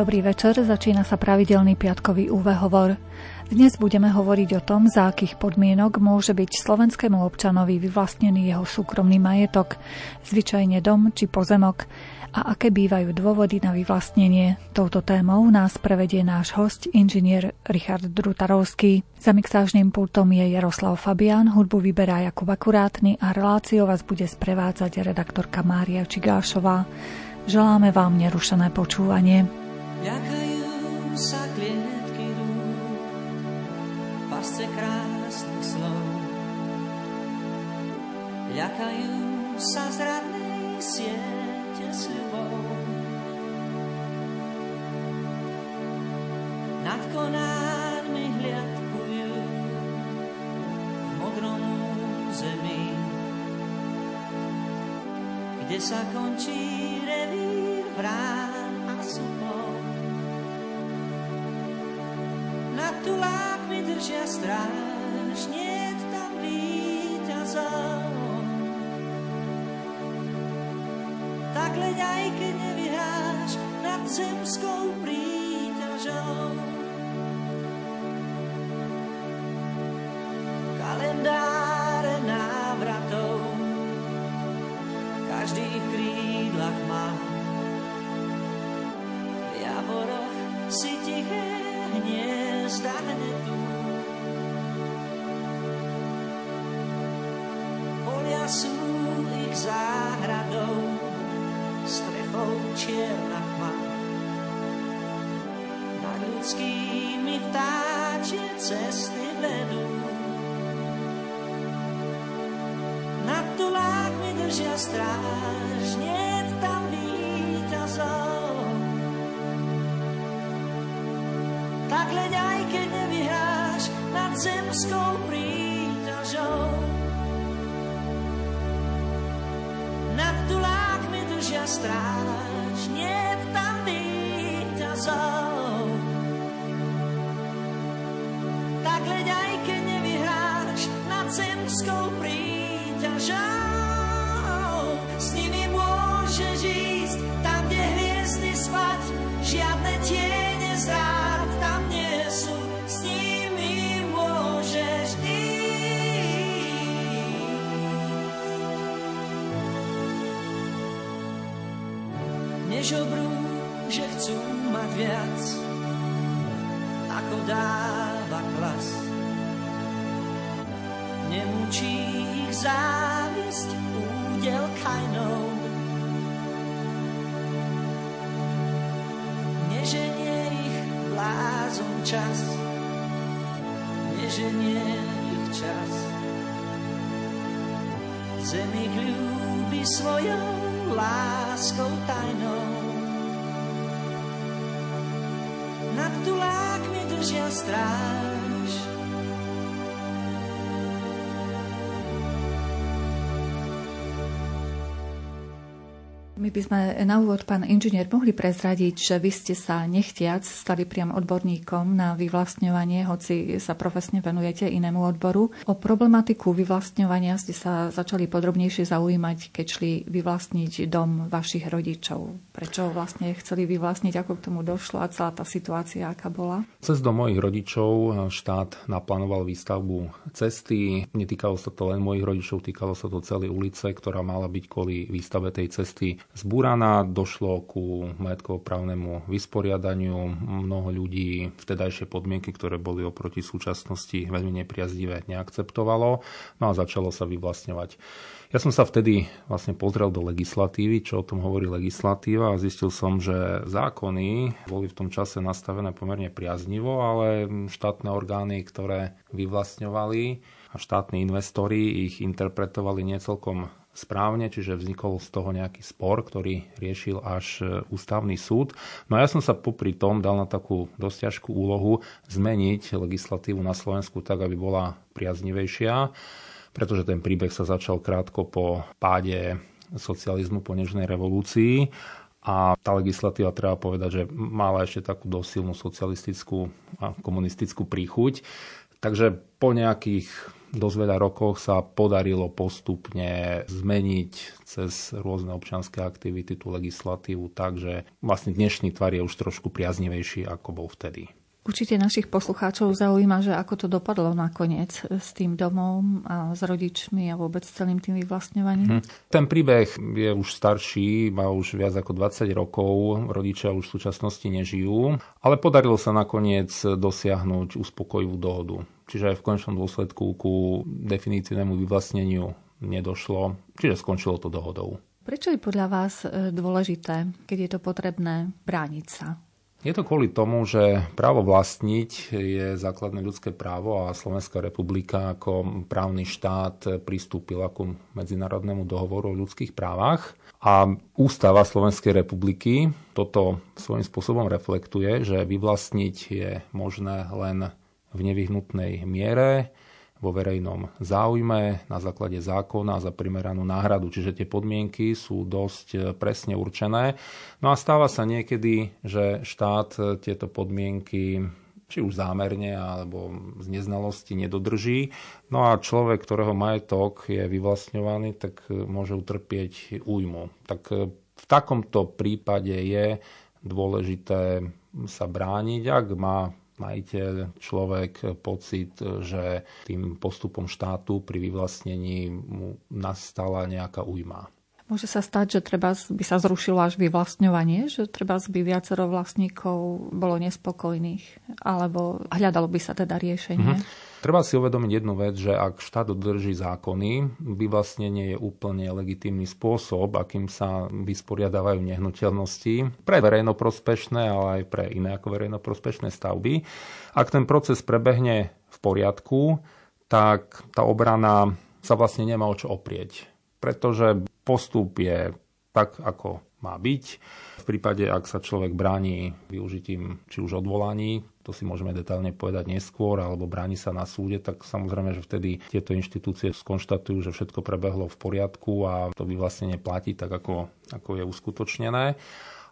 Dobrý večer, začína sa pravidelný piatkový UV hovor. Dnes budeme hovoriť o tom, za akých podmienok môže byť slovenskému občanovi vyvlastnený jeho súkromný majetok, zvyčajne dom či pozemok, a aké bývajú dôvody na vyvlastnenie. Touto témou nás prevedie náš host, inžinier Richard Drutarovský. Za mixážnym pultom je Jaroslav Fabián, hudbu vyberá Jakub Akurátny a reláciu vás bude sprevádzať redaktorka Mária Čigášová. Želáme vám nerušené počúvanie. Ľakajú sa klietky rúk, pasce krásnych slov. Ľakajú sa zradnej siete sľubov. Nad konármi hliadkujú v modrom zemi, kde sa končí revír vrát a supov. Nad tulákmi držia stráž, nie tam víťazov. Tak leď aj keď nevyhráš nad zemskou príťažou. Kalendáre návratov, každý v krídlach má. V si tiché hniezda hnetú. Polia sú ich záhradou, strechou čierna tma. Nad ľudskými vtáčie cesty vedú. Nad tulákmi držia stráž, keď nevyhráš nad zemskou príťažou. Nad tulákmi držia stráž, nie tam víťazov. Tak leď aj keď nevyhráš nad zemskou príťažou. Ísť. Než obrú, že chcú mať viac, ako dáva klas. Nemučí ich závisť údel kajnou. Neženie ich blázon čas, neženie ich čas. Zemi ľúbi svojou láskou tajnou. Tulákmi držia My by sme na úvod, pán inžinier, mohli prezradiť, že vy ste sa nechtiac stali priam odborníkom na vyvlastňovanie, hoci sa profesne venujete inému odboru. O problematiku vyvlastňovania ste sa začali podrobnejšie zaujímať, keď šli vyvlastniť dom vašich rodičov. Prečo vlastne chceli vyvlastniť, ako k tomu došlo a celá tá situácia, aká bola? Cez dom mojich rodičov štát naplánoval výstavbu cesty. Netýkalo sa to len mojich rodičov, týkalo sa to celej ulice, ktorá mala byť kvôli výstave tej cesty zbúraná, došlo ku majetkoprávnemu vysporiadaniu. Mnoho ľudí vtedajšie podmienky, ktoré boli oproti súčasnosti veľmi nepriazdivé, neakceptovalo. No a začalo sa vyvlastňovať. Ja som sa vtedy vlastne pozrel do legislatívy, čo o tom hovorí legislatíva a zistil som, že zákony boli v tom čase nastavené pomerne priaznivo, ale štátne orgány, ktoré vyvlastňovali a štátni investori ich interpretovali niecelkom správne, čiže vznikol z toho nejaký spor, ktorý riešil až ústavný súd. No a ja som sa popri tom dal na takú dosť ťažkú úlohu zmeniť legislatívu na Slovensku tak, aby bola priaznivejšia, pretože ten príbeh sa začal krátko po páde socializmu po nežnej revolúcii a tá legislatíva, treba povedať, že mala ešte takú dosilnú socialistickú a komunistickú príchuť. Takže po nejakých dosť veľa rokoch sa podarilo postupne zmeniť cez rôzne občianské aktivity tú legislatívu tak, že vlastne dnešný tvar je už trošku priaznivejší, ako bol vtedy. Určite našich poslucháčov zaujíma, že ako to dopadlo nakoniec s tým domom a s rodičmi a vôbec celým tým vyvlastňovaním. Hm. Ten príbeh je už starší, má už viac ako 20 rokov, rodičia už v súčasnosti nežijú, ale podarilo sa nakoniec dosiahnuť uspokojivú dohodu. Čiže aj v končnom dôsledku ku definitívnemu vyvlastneniu nedošlo, čiže skončilo to dohodou. Prečo je podľa vás e, dôležité, keď je to potrebné, brániť sa? Je to kvôli tomu, že právo vlastniť je základné ľudské právo a Slovenská republika ako právny štát pristúpila ku medzinárodnému dohovoru o ľudských právach. A Ústava Slovenskej republiky toto svojím spôsobom reflektuje, že vyvlastniť je možné len v nevyhnutnej miere, vo verejnom záujme na základe zákona za primeranú náhradu. Čiže tie podmienky sú dosť e, presne určené. No a stáva sa niekedy, že štát e, tieto podmienky či už zámerne alebo z neznalosti nedodrží. No a človek, ktorého majetok je vyvlastňovaný, tak e, môže utrpieť újmu. Tak v takomto prípade je dôležité sa brániť, ak má majiteľ, človek pocit, že tým postupom štátu pri vyvlastnení mu nastala nejaká újma. Môže sa stať, že treba by sa zrušilo až vyvlastňovanie, že treba by viacero vlastníkov bolo nespokojných, alebo hľadalo by sa teda riešenie. Mm-hmm. Treba si uvedomiť jednu vec, že ak štát dodrží zákony, vyvlastnenie je úplne legitímny spôsob, akým sa vysporiadávajú nehnuteľnosti pre verejnoprospešné, ale aj pre iné ako verejnoprospešné stavby. Ak ten proces prebehne v poriadku, tak tá obrana sa vlastne nemá o čo oprieť. Pretože postup je tak, ako má byť. Prípade, ak sa človek bráni využitím či už odvolaní, to si môžeme detailne povedať neskôr, alebo bráni sa na súde, tak samozrejme, že vtedy tieto inštitúcie skonštatujú, že všetko prebehlo v poriadku a to by vlastne neplatí tak, ako, ako je uskutočnené.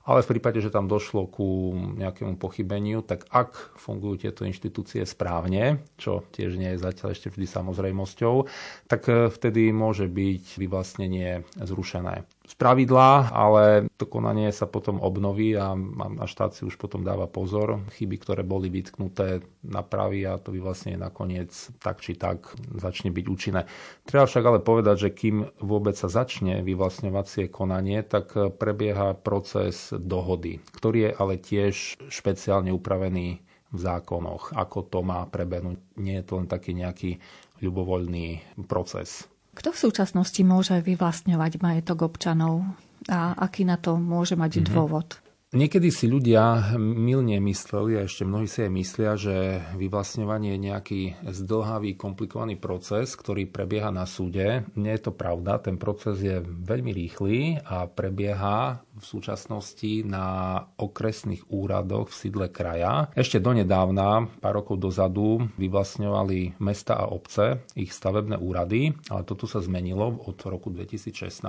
Ale v prípade, že tam došlo ku nejakému pochybeniu, tak ak fungujú tieto inštitúcie správne, čo tiež nie je zatiaľ ešte vždy samozrejmosťou, tak eh, vtedy môže byť vyvlastnenie zrušené z pravidla, ale to konanie sa potom obnoví a, a štát si už potom dáva pozor. Chyby, ktoré boli vytknuté, napraví a to by vlastne nakoniec tak či tak začne byť účinné. Treba však ale povedať, že kým vôbec sa začne vyvlastňovacie konanie, tak prebieha proces dohody, ktorý je ale tiež špeciálne upravený v zákonoch, ako to má prebehnúť. Nie je to len taký nejaký ľubovoľný proces. Kto v súčasnosti môže vyvlastňovať majetok občanov a aký na to môže mať mm-hmm. dôvod? Niekedy si ľudia milne mysleli, a ešte mnohí si aj myslia, že vyvlastňovanie je nejaký zdlhavý, komplikovaný proces, ktorý prebieha na súde. Nie je to pravda, ten proces je veľmi rýchly a prebieha v súčasnosti na okresných úradoch v sídle kraja. Ešte donedávna, pár rokov dozadu, vyvlastňovali mesta a obce, ich stavebné úrady, ale toto sa zmenilo od roku 2016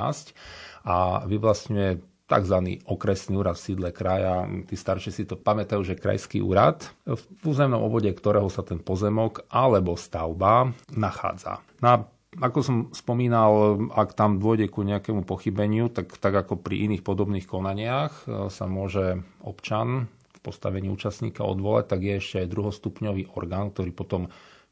a vyvlastňuje tzv. okresný úrad v sídle kraja. Tí starší si to pamätajú, že krajský úrad, v územnom obvode ktorého sa ten pozemok alebo stavba nachádza. No a ako som spomínal, ak tam dôjde ku nejakému pochybeniu, tak, tak ako pri iných podobných konaniach e, sa môže občan v postavení účastníka odvolať, tak je ešte aj druhostupňový orgán, ktorý potom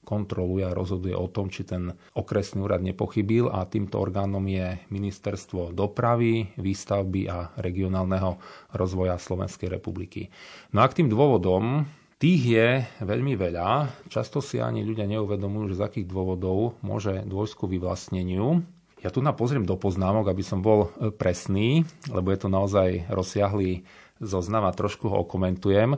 kontroluje a rozhoduje o tom, či ten okresný úrad nepochybil a týmto orgánom je Ministerstvo dopravy, výstavby a regionálneho rozvoja Slovenskej republiky. No a k tým dôvodom, Tých je veľmi veľa. Často si ani ľudia neuvedomujú, že z akých dôvodov môže dôjsť ku vyvlastneniu. Ja tu napozriem do poznámok, aby som bol presný, lebo je to naozaj rozsiahlý zoznam a trošku ho okomentujem.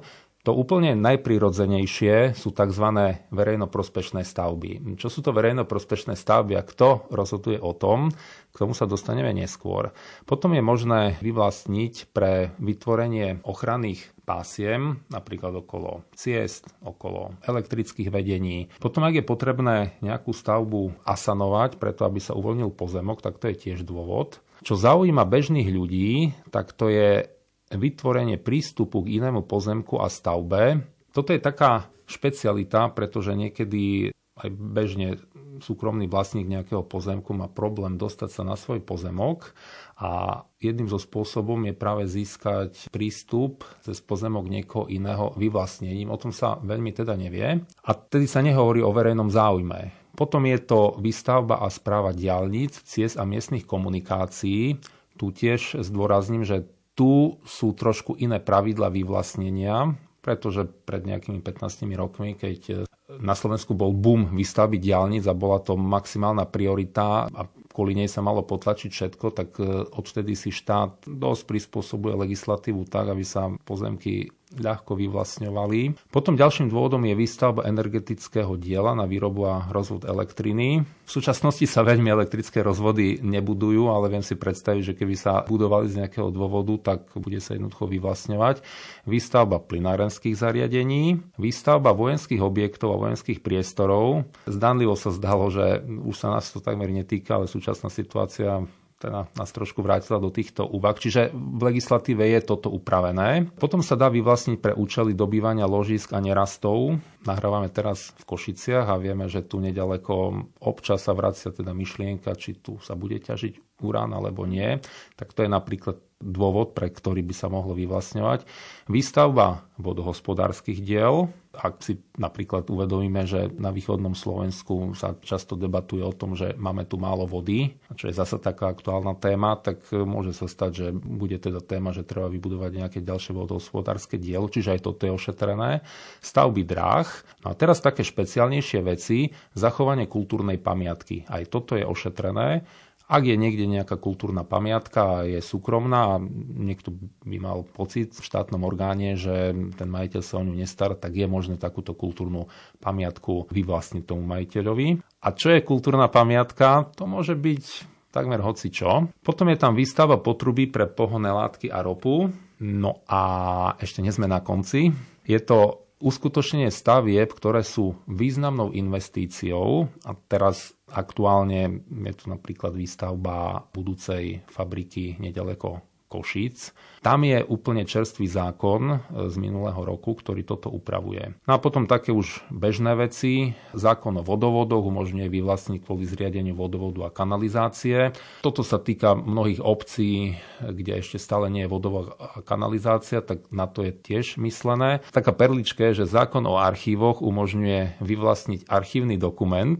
To úplne najprirodzenejšie sú tzv. verejnoprospešné stavby. Čo sú to verejnoprospešné stavby a kto rozhoduje o tom, k tomu sa dostaneme neskôr. Potom je možné vyvlastniť pre vytvorenie ochranných pásiem, napríklad okolo ciest, okolo elektrických vedení. Potom, ak je potrebné nejakú stavbu asanovať, preto aby sa uvoľnil pozemok, tak to je tiež dôvod. Čo zaujíma bežných ľudí, tak to je vytvorenie prístupu k inému pozemku a stavbe. Toto je taká špecialita, pretože niekedy aj bežne súkromný vlastník nejakého pozemku má problém dostať sa na svoj pozemok a jedným zo spôsobom je práve získať prístup cez pozemok niekoho iného vyvlastnením. O tom sa veľmi teda nevie. A tedy sa nehovorí o verejnom záujme. Potom je to výstavba a správa diálnic, ciest a miestnych komunikácií. Tu tiež zdôrazním, že tu sú trošku iné pravidla vyvlastnenia, pretože pred nejakými 15 rokmi, keď na Slovensku bol boom výstavby diálnic a bola to maximálna priorita a kvôli nej sa malo potlačiť všetko, tak e, odvtedy si štát dosť prispôsobuje legislatívu tak, aby sa pozemky ľahko vyvlastňovali. Potom ďalším dôvodom je výstavba energetického diela na výrobu a rozvod elektriny. V súčasnosti sa veľmi elektrické rozvody nebudujú, ale viem si predstaviť, že keby sa budovali z nejakého dôvodu, tak bude sa jednoducho vyvlastňovať. Výstavba plynárenských zariadení, výstavba vojenských objektov a vojenských priestorov. Zdanlivo sa zdalo, že už sa nás to takmer netýka, ale súčasná situácia teda nás trošku vrátila do týchto úvah. Čiže v legislatíve je toto upravené. Potom sa dá vyvlastniť pre účely dobývania ložisk a nerastov. Nahrávame teraz v Košiciach a vieme, že tu nedaleko občas sa vracia teda myšlienka, či tu sa bude ťažiť urán alebo nie. Tak to je napríklad dôvod, pre ktorý by sa mohlo vyvlastňovať. Výstavba vodohospodárskych diel, ak si napríklad uvedomíme, že na východnom Slovensku sa často debatuje o tom, že máme tu málo vody, čo je zase taká aktuálna téma, tak môže sa stať, že bude teda téma, že treba vybudovať nejaké ďalšie vodohospodárske dielo, čiže aj toto je ošetrené. Stavby dráh. No a teraz také špeciálnejšie veci, zachovanie kultúrnej pamiatky. Aj toto je ošetrené. Ak je niekde nejaká kultúrna pamiatka a je súkromná a niekto by mal pocit v štátnom orgáne, že ten majiteľ sa o ňu nestará, tak je možné takúto kultúrnu pamiatku vyvlastniť tomu majiteľovi. A čo je kultúrna pamiatka? To môže byť takmer hoci čo. Potom je tam výstava potruby pre pohonné látky a ropu. No a ešte nie sme na konci. Je to uskutočnenie stavieb, ktoré sú významnou investíciou. A teraz aktuálne je tu napríklad výstavba budúcej fabriky nedaleko Košíc. Tam je úplne čerstvý zákon e, z minulého roku, ktorý toto upravuje. No a potom také už bežné veci. Zákon o vodovodoch umožňuje vyvlastniť kvôli zriadeniu vodovodu a kanalizácie. Toto sa týka mnohých obcí, kde ešte stále nie je vodovod a kanalizácia, tak na to je tiež myslené. Taká perlička je, že zákon o archívoch umožňuje vyvlastniť archívny dokument,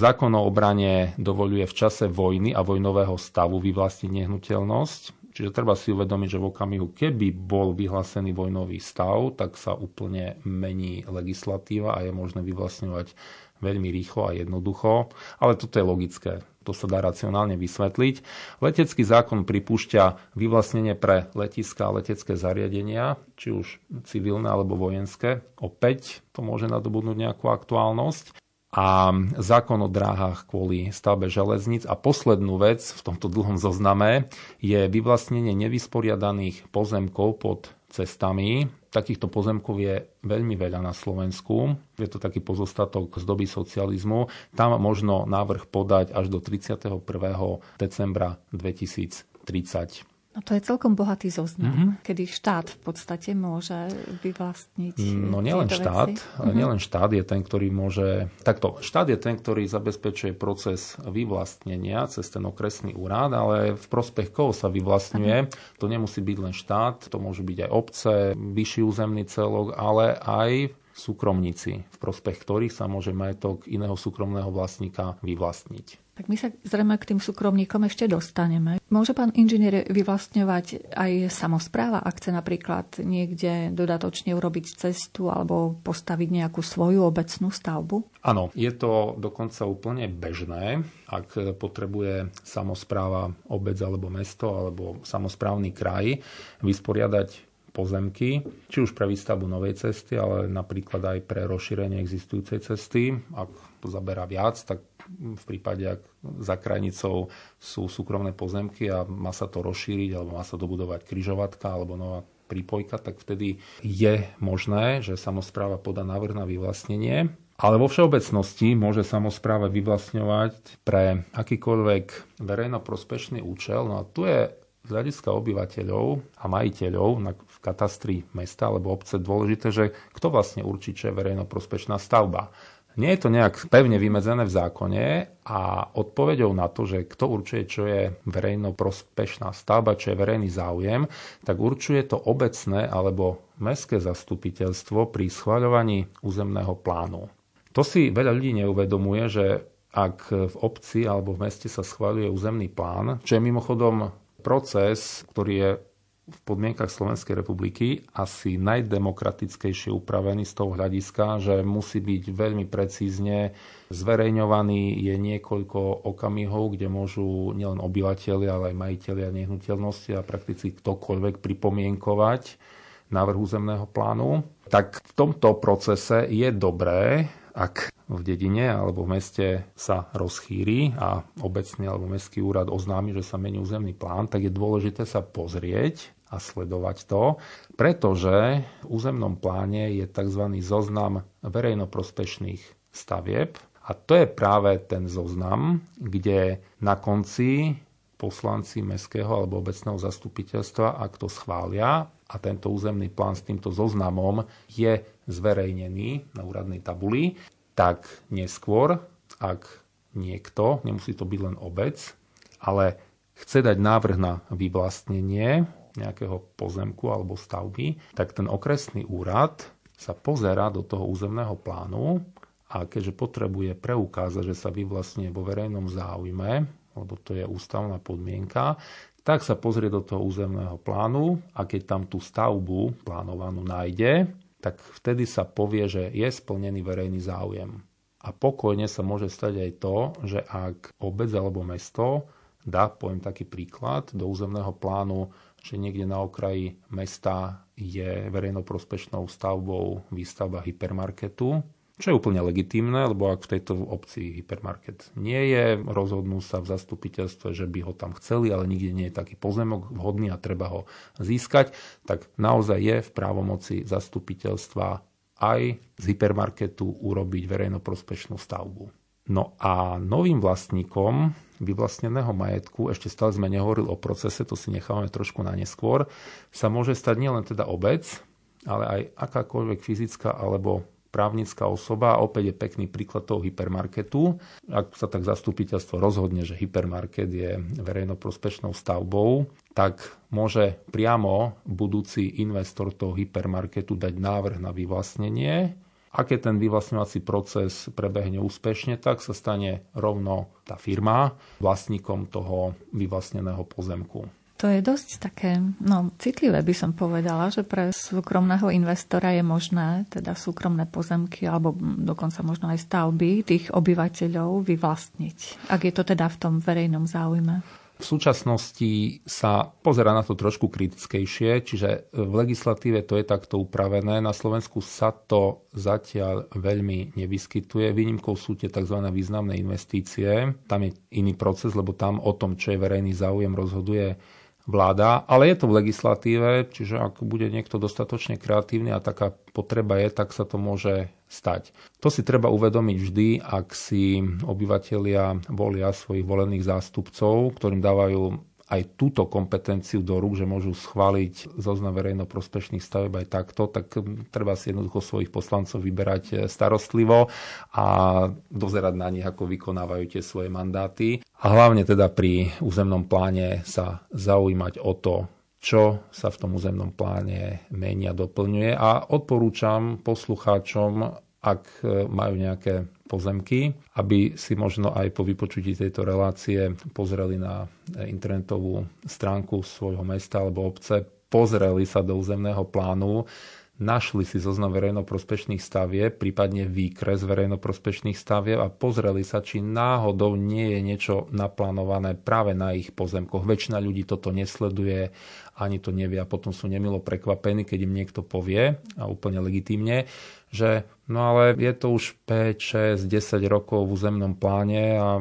Zákon o obrane dovoluje v čase vojny a vojnového stavu vyvlastniť nehnuteľnosť. Čiže treba si uvedomiť, že v okamihu, keby bol vyhlásený vojnový stav, tak sa úplne mení legislatíva a je možné vyvlastňovať veľmi rýchlo a jednoducho. Ale toto je logické. To sa dá racionálne vysvetliť. Letecký zákon pripúšťa vyvlastnenie pre letiska a letecké zariadenia, či už civilné alebo vojenské. Opäť to môže nadobudnúť nejakú aktuálnosť a zákon o dráhach kvôli stavbe železníc. A poslednú vec v tomto dlhom zozname je vyvlastnenie nevysporiadaných pozemkov pod cestami. Takýchto pozemkov je veľmi veľa na Slovensku. Je to taký pozostatok z doby socializmu. Tam možno návrh podať až do 31. decembra 2030. No to je celkom bohatý zoznam, mm-hmm. kedy štát v podstate môže vyvlastniť No nielen štát, mm-hmm. nielen štát je ten, ktorý môže... Takto, štát je ten, ktorý zabezpečuje proces vyvlastnenia cez ten okresný úrad, ale v prospech koho sa vyvlastňuje, mm-hmm. to nemusí byť len štát, to môžu byť aj obce, vyšší územný celok, ale aj súkromníci, v prospech ktorých sa môže majetok iného súkromného vlastníka vyvlastniť. Tak my sa zrejme k tým súkromníkom ešte dostaneme. Môže pán inžinier vyvlastňovať aj samozpráva, ak chce napríklad niekde dodatočne urobiť cestu alebo postaviť nejakú svoju obecnú stavbu? Áno, je to dokonca úplne bežné, ak potrebuje samozpráva obec alebo mesto alebo samozprávny kraj vysporiadať pozemky, či už pre výstavbu novej cesty, ale napríklad aj pre rozšírenie existujúcej cesty. Ak to zaberá viac, tak v prípade, ak za krajnicou sú súkromné pozemky a má sa to rozšíriť alebo má sa dobudovať kryžovatka alebo nová prípojka, tak vtedy je možné, že samozpráva podá návrh na vyvlastnenie. Ale vo všeobecnosti môže samozpráva vyvlastňovať pre akýkoľvek verejnoprospešný účel. No a tu je z hľadiska obyvateľov a majiteľov katastri mesta alebo obce dôležité, že kto vlastne určí, čo je verejnoprospešná stavba Nie je to nejak pevne vymedzené v zákone a odpoveďou na to, že kto určuje, čo je verejno prospešná stavba, čo je verejný záujem, tak určuje to obecné alebo mestské zastupiteľstvo pri schváľovaní územného plánu. To si veľa ľudí neuvedomuje, že ak v obci alebo v meste sa schváľuje územný plán, čo je mimochodom proces, ktorý je v podmienkach Slovenskej republiky asi najdemokratickejšie upravený z toho hľadiska, že musí byť veľmi precízne zverejňovaný. Je niekoľko okamihov, kde môžu nielen obyvateľi, ale aj majiteľi a nehnuteľnosti a prakticky ktokoľvek pripomienkovať návrh územného plánu. Tak v tomto procese je dobré, ak v dedine alebo v meste sa rozchýri a obecný alebo mestský úrad oznámi, že sa mení územný plán, tak je dôležité sa pozrieť a sledovať to, pretože v územnom pláne je tzv. zoznam verejnoprospešných stavieb a to je práve ten zoznam, kde na konci poslanci mestského alebo obecného zastupiteľstva, ak to schvália a tento územný plán s týmto zoznamom je zverejnený na úradnej tabuli, tak neskôr, ak niekto, nemusí to byť len obec, ale chce dať návrh na vyvlastnenie nejakého pozemku alebo stavby, tak ten okresný úrad sa pozera do toho územného plánu a keďže potrebuje preukázať, že sa vyvlastňuje vo verejnom záujme, lebo to je ústavná podmienka, tak sa pozrie do toho územného plánu a keď tam tú stavbu plánovanú nájde, tak vtedy sa povie, že je splnený verejný záujem. A pokojne sa môže stať aj to, že ak obec alebo mesto dá, poviem taký príklad, do územného plánu že niekde na okraji mesta je verejnoprospešnou stavbou výstavba hypermarketu, čo je úplne legitímne, lebo ak v tejto obci hypermarket nie je, rozhodnú sa v zastupiteľstve, že by ho tam chceli, ale nikde nie je taký pozemok vhodný a treba ho získať, tak naozaj je v právomoci zastupiteľstva aj z hypermarketu urobiť verejnoprospešnú stavbu. No a novým vlastníkom vyvlastneného majetku, ešte stále sme nehovorili o procese, to si nechávame trošku na neskôr, sa môže stať nielen teda obec, ale aj akákoľvek fyzická alebo právnická osoba. A opäť je pekný príklad toho hypermarketu. Ak sa tak zastupiteľstvo rozhodne, že hypermarket je verejnoprospešnou stavbou, tak môže priamo budúci investor toho hypermarketu dať návrh na vyvlastnenie a keď ten vyvlastňovací proces prebehne úspešne, tak sa stane rovno tá firma vlastníkom toho vyvlastneného pozemku. To je dosť také no, citlivé, by som povedala, že pre súkromného investora je možné teda súkromné pozemky alebo dokonca možno aj stavby tých obyvateľov vyvlastniť, ak je to teda v tom verejnom záujme. V súčasnosti sa pozera na to trošku kritickejšie, čiže v legislatíve to je takto upravené. Na Slovensku sa to zatiaľ veľmi nevyskytuje. Výnimkou sú tie tzv. významné investície. Tam je iný proces, lebo tam o tom, čo je verejný záujem, rozhoduje vláda, ale je to v legislatíve, čiže ak bude niekto dostatočne kreatívny a taká potreba je, tak sa to môže stať. To si treba uvedomiť vždy, ak si obyvateľia volia svojich volených zástupcov, ktorým dávajú aj túto kompetenciu do rúk, že môžu schváliť zoznam verejnoprospešných staveb aj takto, tak treba si jednoducho svojich poslancov vyberať eh, starostlivo a dozerať na nich, ako vykonávajú tie svoje mandáty. A hlavne teda pri územnom pláne sa zaujímať o to, čo sa v tom územnom pláne mení a doplňuje. A odporúčam poslucháčom, ak eh, majú nejaké pozemky, aby si možno aj po vypočutí tejto relácie pozreli na internetovú stránku svojho mesta alebo obce, pozreli sa do územného plánu, našli si zoznam verejnoprospešných stavieb, prípadne výkres verejnoprospešných stavieb a pozreli sa, či náhodou nie je niečo naplánované práve na ich pozemkoch. Väčšina ľudí toto nesleduje, ani to nevie a potom sú nemilo prekvapení, keď im niekto povie a úplne legitímne, že no ale je to už 5, 6, 10 rokov v územnom pláne a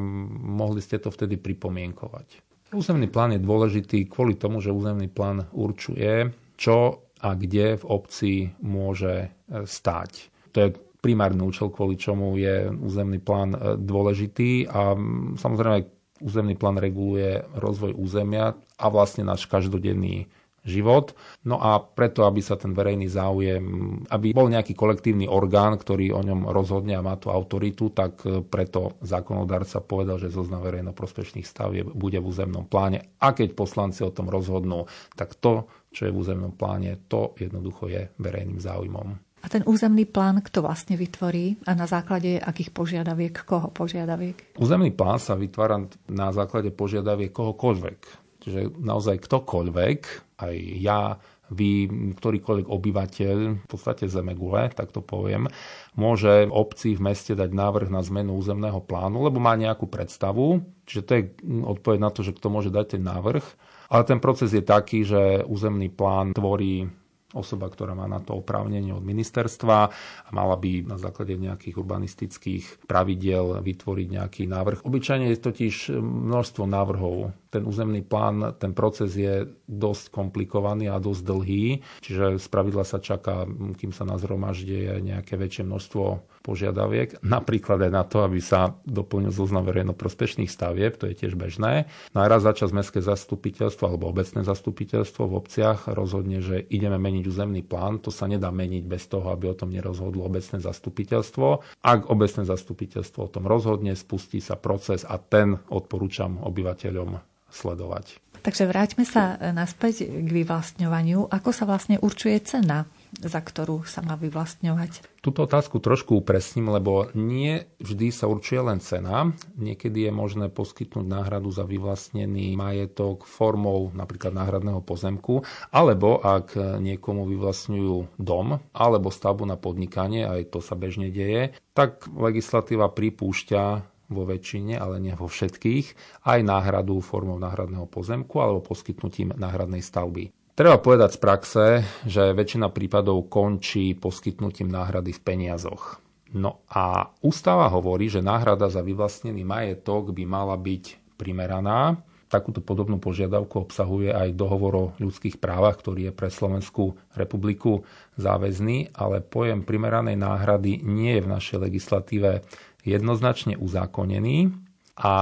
mohli ste to vtedy pripomienkovať. Územný plán je dôležitý kvôli tomu, že územný plán určuje, čo a kde v obci môže e, stáť. To je primárny účel, kvôli čomu je územný plán e, dôležitý a samozrejme územný plán reguluje rozvoj územia a vlastne náš každodenný život. No a preto, aby sa ten verejný záujem, aby bol nejaký kolektívny orgán, ktorý o ňom rozhodne a má tú autoritu, tak preto zákonodárca povedal, že zoznam verejnoprospešných stavieb bude v územnom pláne. A keď poslanci o tom rozhodnú, tak to, čo je v územnom pláne, to jednoducho je verejným záujmom. A ten územný plán kto vlastne vytvorí a na základe akých požiadaviek, koho požiadaviek? Územný plán sa vytvára na základe požiadaviek kohokoľvek. Čiže naozaj ktokoľvek, aj ja, vy, ktorýkoľvek obyvateľ, v podstate Zemegule, tak to poviem, môže obci v meste dať návrh na zmenu územného plánu, lebo má nejakú predstavu. Čiže to je odpoveď na to, že kto môže dať ten návrh. Ale ten proces je taký, že územný plán tvorí osoba, ktorá má na to oprávnenie od ministerstva a mala by na základe nejakých urbanistických pravidiel vytvoriť nejaký návrh. Obyčajne je totiž množstvo návrhov ten územný plán, ten proces je dosť komplikovaný a dosť dlhý, čiže z pravidla sa čaká, kým sa nazhromaždie nejaké väčšie množstvo požiadaviek, napríklad aj na to, aby sa doplnil zoznam verejnoprospešných stavieb, to je tiež bežné. No a raz za čas mestské zastupiteľstvo alebo obecné zastupiteľstvo v obciach rozhodne, že ideme meniť územný plán, to sa nedá meniť bez toho, aby o tom nerozhodlo obecné zastupiteľstvo. Ak obecné zastupiteľstvo o tom rozhodne, spustí sa proces a ten odporúčam obyvateľom sledovať. Takže vráťme sa naspäť k vyvlastňovaniu. Ako sa vlastne určuje cena, za ktorú sa má vyvlastňovať? Túto otázku trošku upresním, lebo nie vždy sa určuje len cena. Niekedy je možné poskytnúť náhradu za vyvlastnený majetok formou napríklad náhradného pozemku, alebo ak niekomu vyvlastňujú dom alebo stavbu na podnikanie, aj to sa bežne deje, tak legislatíva pripúšťa vo väčšine, ale nie vo všetkých, aj náhradu formou náhradného pozemku alebo poskytnutím náhradnej stavby. Treba povedať z praxe, že väčšina prípadov končí poskytnutím náhrady v peniazoch. No a ústava hovorí, že náhrada za vyvlastnený majetok by mala byť primeraná. Takúto podobnú požiadavku obsahuje aj dohovor o ľudských právach, ktorý je pre Slovenskú republiku záväzný, ale pojem primeranej náhrady nie je v našej legislatíve jednoznačne uzákonený a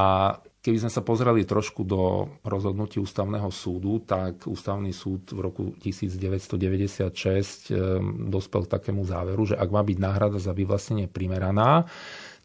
Keby sme sa pozreli trošku do rozhodnutí ústavného súdu, tak ústavný súd v roku 1996 ehm, dospel k takému záveru, že ak má byť náhrada za vyvlastnenie primeraná,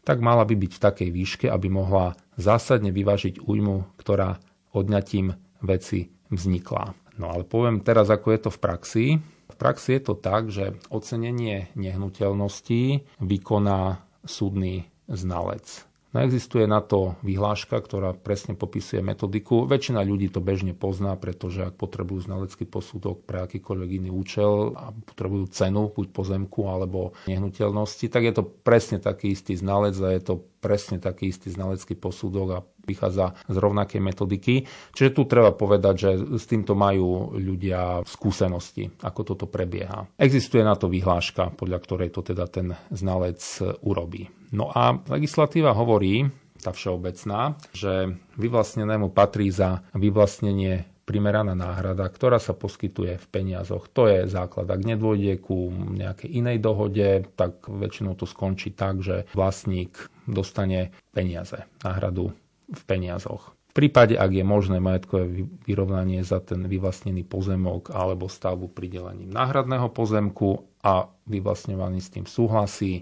tak mala by byť v takej výške, aby mohla zásadne vyvážiť újmu, ktorá odňatím veci vznikla. No ale poviem teraz, ako je to v praxi. V praxi je to tak, že ocenenie nehnuteľností vykoná súdny znalec. No existuje na to vyhláška, ktorá presne popisuje metodiku. Väčšina ľudí to bežne pozná, pretože ak potrebujú znalecký posudok pre akýkoľvek iný účel a potrebujú cenu, buď pozemku alebo nehnuteľnosti, tak je to presne taký istý znalec a je to presne taký istý znalecký posudok a vychádza z rovnakej metodiky. Čiže tu treba povedať, že s týmto majú ľudia skúsenosti, ako toto prebieha. Existuje na to vyhláška, podľa ktorej to teda ten znalec urobí. No a legislatíva hovorí, tá všeobecná, že vyvlastnenému patrí za vyvlastnenie primeraná náhrada, ktorá sa poskytuje v peniazoch. To je základ. Ak nedôjde ku nejakej inej dohode, tak väčšinou to skončí tak, že vlastník dostane peniaze, náhradu v peniazoch. V prípade, ak je možné majetkové vyrovnanie za ten vyvlastnený pozemok alebo stavbu pridelením náhradného pozemku a vyvlastňovaný s tým súhlasí,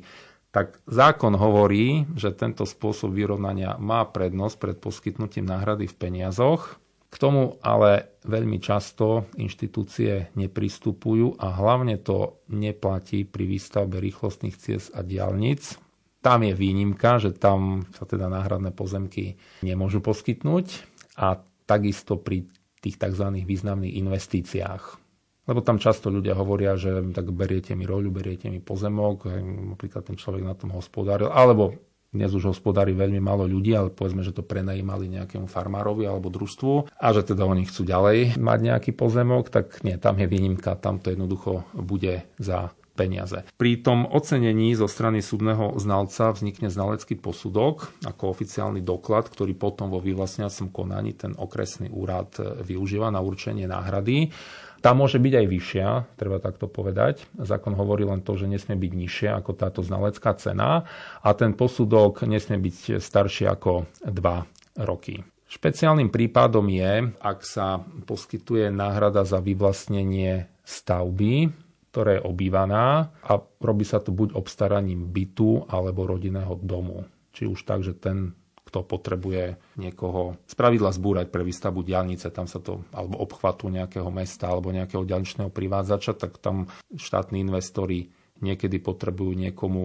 tak zákon hovorí, že tento spôsob vyrovnania má prednosť pred poskytnutím náhrady v peniazoch. K tomu ale veľmi často inštitúcie nepristupujú a hlavne to neplatí pri výstavbe rýchlostných ciest a diálnic, tam je výnimka, že tam sa teda náhradné pozemky nemôžu poskytnúť a takisto pri tých tzv. významných investíciách. Lebo tam často ľudia hovoria, že tak beriete mi roľu, beriete mi pozemok, napríklad ten človek na tom hospodáril, alebo dnes už hospodári veľmi málo ľudí, ale povedzme, že to prenajímali nejakému farmárovi alebo družstvu a že teda oni chcú ďalej mať nejaký pozemok, tak nie, tam je výnimka, tam to jednoducho bude za peniaze. Pri tom ocenení zo strany súdneho znalca vznikne znalecký posudok ako oficiálny doklad, ktorý potom vo vyvlastňovacom konaní ten okresný úrad využíva na určenie náhrady. Tá môže byť aj vyššia, treba takto povedať. Zákon hovorí len to, že nesmie byť nižšia ako táto znalecká cena a ten posudok nesmie byť starší ako 2 roky. Špeciálnym prípadom je, ak sa poskytuje náhrada za vyvlastnenie stavby, ktorá je obývaná a robí sa to buď obstaraním bytu alebo rodinného domu. Či už tak, že ten kto potrebuje niekoho spravidla zbúrať pre výstavbu diálnice, tam sa to, alebo obchvatu nejakého mesta alebo nejakého diálničného privádzača, tak tam štátni investori niekedy potrebujú niekomu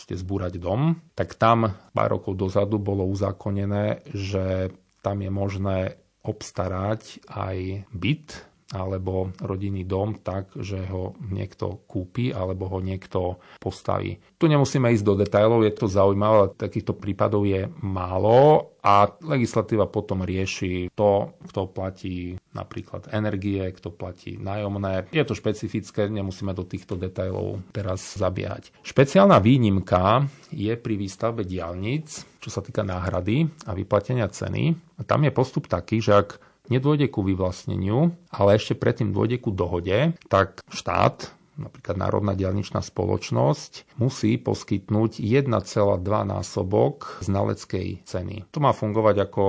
zbúrať dom, tak tam pár rokov dozadu bolo uzákonené, že tam je možné obstarať aj byt alebo rodinný dom tak, že ho niekto kúpi alebo ho niekto postaví. Tu nemusíme ísť do detajlov, je to zaujímavé, ale takýchto prípadov je málo a legislatíva potom rieši to, kto platí napríklad energie, kto platí nájomné. Je to špecifické, nemusíme do týchto detajlov teraz zabiehať. Špeciálna výnimka je pri výstavbe diálnic, čo sa týka náhrady a vyplatenia ceny. A tam je postup taký, že ak nedôjde ku vyvlastneniu, ale ešte predtým dôjde ku dohode, tak štát, napríklad Národná dialničná spoločnosť, musí poskytnúť 1,2 násobok znaleckej ceny. To má fungovať ako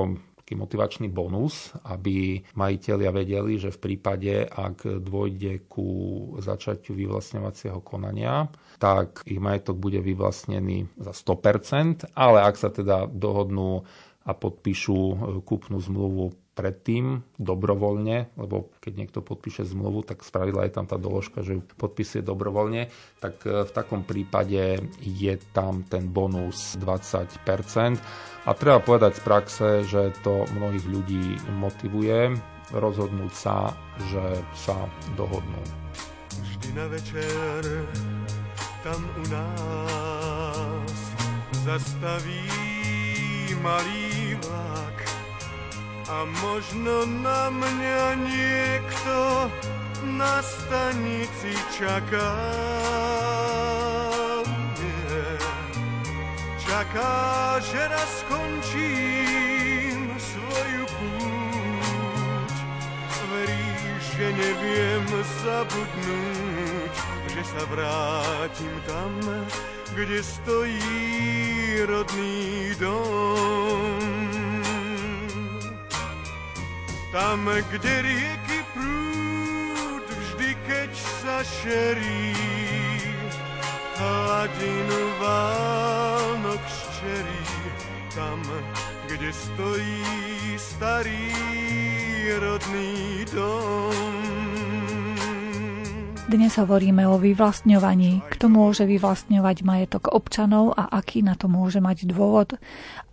taký motivačný bonus, aby majiteľia vedeli, že v prípade, ak dôjde ku začatiu vyvlastňovacieho konania, tak ich majetok bude vyvlastnený za 100%, ale ak sa teda dohodnú a podpíšu kúpnu zmluvu predtým dobrovoľne, lebo keď niekto podpíše zmluvu, tak spravidla je tam tá doložka, že ju podpisuje dobrovoľne, tak e, v takom prípade je tam ten bonus 20%. A treba povedať z praxe, že to mnohých ľudí motivuje rozhodnúť sa, že sa dohodnú. Vždy na večer tam u nás zastaví malý vlak a možno na mňa niekto na stanici čaká. Nie. Čaká, že raz skončím svoju púť. Veríš, že neviem zabudnúť, že sa vrátim tam, kde stojí rodný dom. Tam, kde rieky prúd vždy, keď sa šerí, hladinu Vánok ščerí. Tam, kde stojí starý rodný dom. Dnes hovoríme o vyvlastňovaní. Kto môže vyvlastňovať majetok občanov a aký na to môže mať dôvod?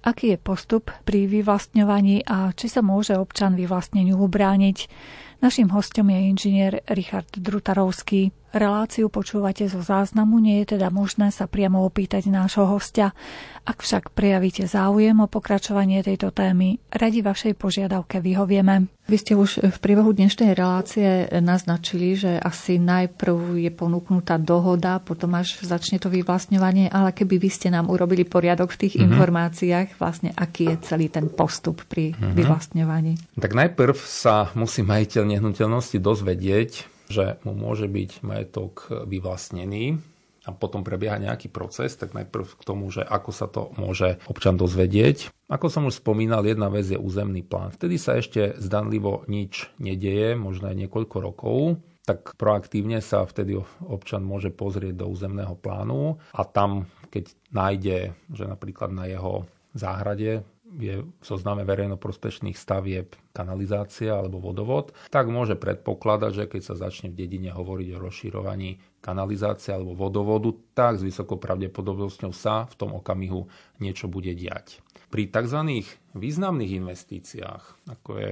Aký je postup pri vyvlastňovaní a či sa môže občan vyvlastneniu ubrániť? Naším hostom je inžinier Richard Drutarovský. Reláciu počúvate zo záznamu, nie je teda možné sa priamo opýtať nášho hostia. Ak však prejavíte záujem o pokračovanie tejto témy, radi vašej požiadavke vyhovieme. Vy ste už v priebehu dnešnej relácie naznačili, že asi najprv je ponúknutá dohoda, potom až začne to vyvlastňovanie, ale keby vy ste nám urobili poriadok v tých mm-hmm. informáciách, vlastne aký je celý ten postup pri mm-hmm. vyvlastňovaní. Tak najprv sa musí majiteľ nehnuteľnosti dozvedieť, že mu môže byť majetok vyvlastnený a potom prebieha nejaký proces, tak najprv k tomu, že ako sa to môže občan dozvedieť. Ako som už spomínal, jedna vec je územný plán. Vtedy sa ešte zdanlivo nič nedieje, možno aj niekoľko rokov, tak proaktívne sa vtedy občan môže pozrieť do územného plánu a tam, keď nájde, že napríklad na jeho záhrade je v zozname verejnoprospešných stavieb kanalizácia alebo vodovod, tak môže predpokladať, že keď sa začne v dedine hovoriť o rozširovaní kanalizácie alebo vodovodu, tak s vysokou pravdepodobnosťou sa v tom okamihu niečo bude diať. Pri tzv. významných investíciách, ako je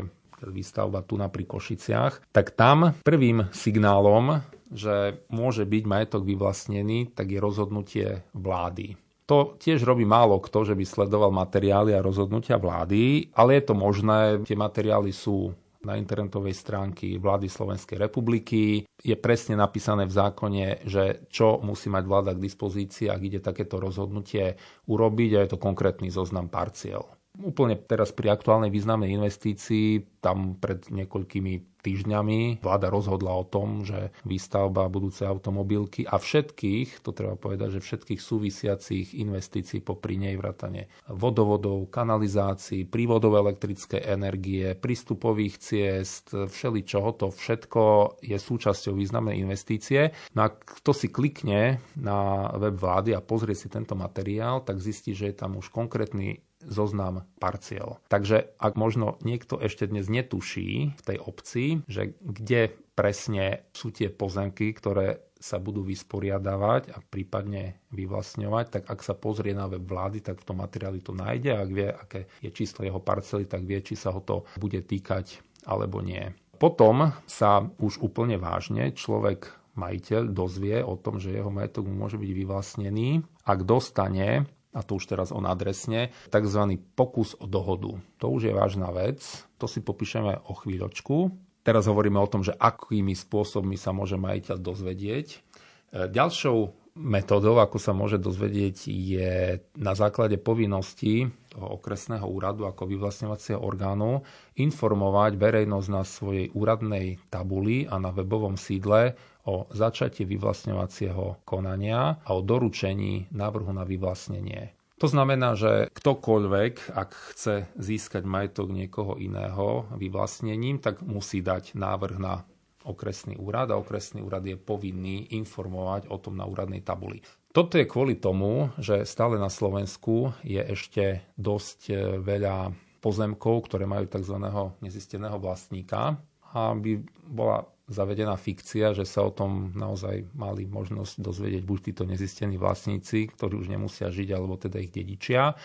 výstavba tu na pri Košiciach, tak tam prvým signálom, že môže byť majetok vyvlastnený, tak je rozhodnutie vlády. To tiež robí málo kto, že by sledoval materiály a rozhodnutia vlády, ale je to možné. Tie materiály sú na internetovej stránky vlády Slovenskej republiky. Je presne napísané v zákone, že čo musí mať vláda k dispozícii, ak ide takéto rozhodnutie urobiť a je to konkrétny zoznam parciel. Úplne teraz pri aktuálnej významnej investícii, tam pred niekoľkými týždňami vláda rozhodla o tom, že výstavba budúcej automobilky a všetkých, to treba povedať, že všetkých súvisiacich investícií popri nej vrátane vodovodov, kanalizácií, prívodov elektrické energie, prístupových ciest, všeličoho, to všetko je súčasťou významnej investície. No a kto si klikne na web vlády a pozrie si tento materiál, tak zistí, že je tam už konkrétny zoznam parciel. Takže ak možno niekto ešte dnes netuší v tej obci, že kde presne sú tie pozemky, ktoré sa budú vysporiadavať a prípadne vyvlastňovať, tak ak sa pozrie na web vlády, tak v tom materiáli to nájde. Ak vie, aké je číslo jeho parcely, tak vie, či sa ho to bude týkať alebo nie. Potom sa už úplne vážne človek majiteľ dozvie o tom, že jeho majetok môže byť vyvlastnený, ak dostane a to už teraz on adresne, tzv. pokus o dohodu. To už je vážna vec, to si popíšeme o chvíľočku. Teraz hovoríme o tom, že akými spôsobmi sa môže majiteľ dozvedieť. E, ďalšou metodou, ako sa môže dozvedieť, je na základe povinnosti toho okresného úradu ako vyvlastňovacieho orgánu informovať verejnosť na svojej úradnej tabuli a na webovom sídle o začatí vyvlastňovacieho konania a o doručení návrhu na vyvlastnenie. To znamená, že ktokoľvek, ak chce získať majetok niekoho iného vyvlastnením, tak musí dať návrh na okresný úrad a okresný úrad je povinný informovať o tom na úradnej tabuli. Toto je kvôli tomu, že stále na Slovensku je ešte dosť e, veľa pozemkov, ktoré majú tzv. nezisteného vlastníka a by bola zavedená fikcia, že sa o tom naozaj mali možnosť dozvedieť buď títo nezistení vlastníci, ktorí už nemusia žiť, alebo teda ich dedičia,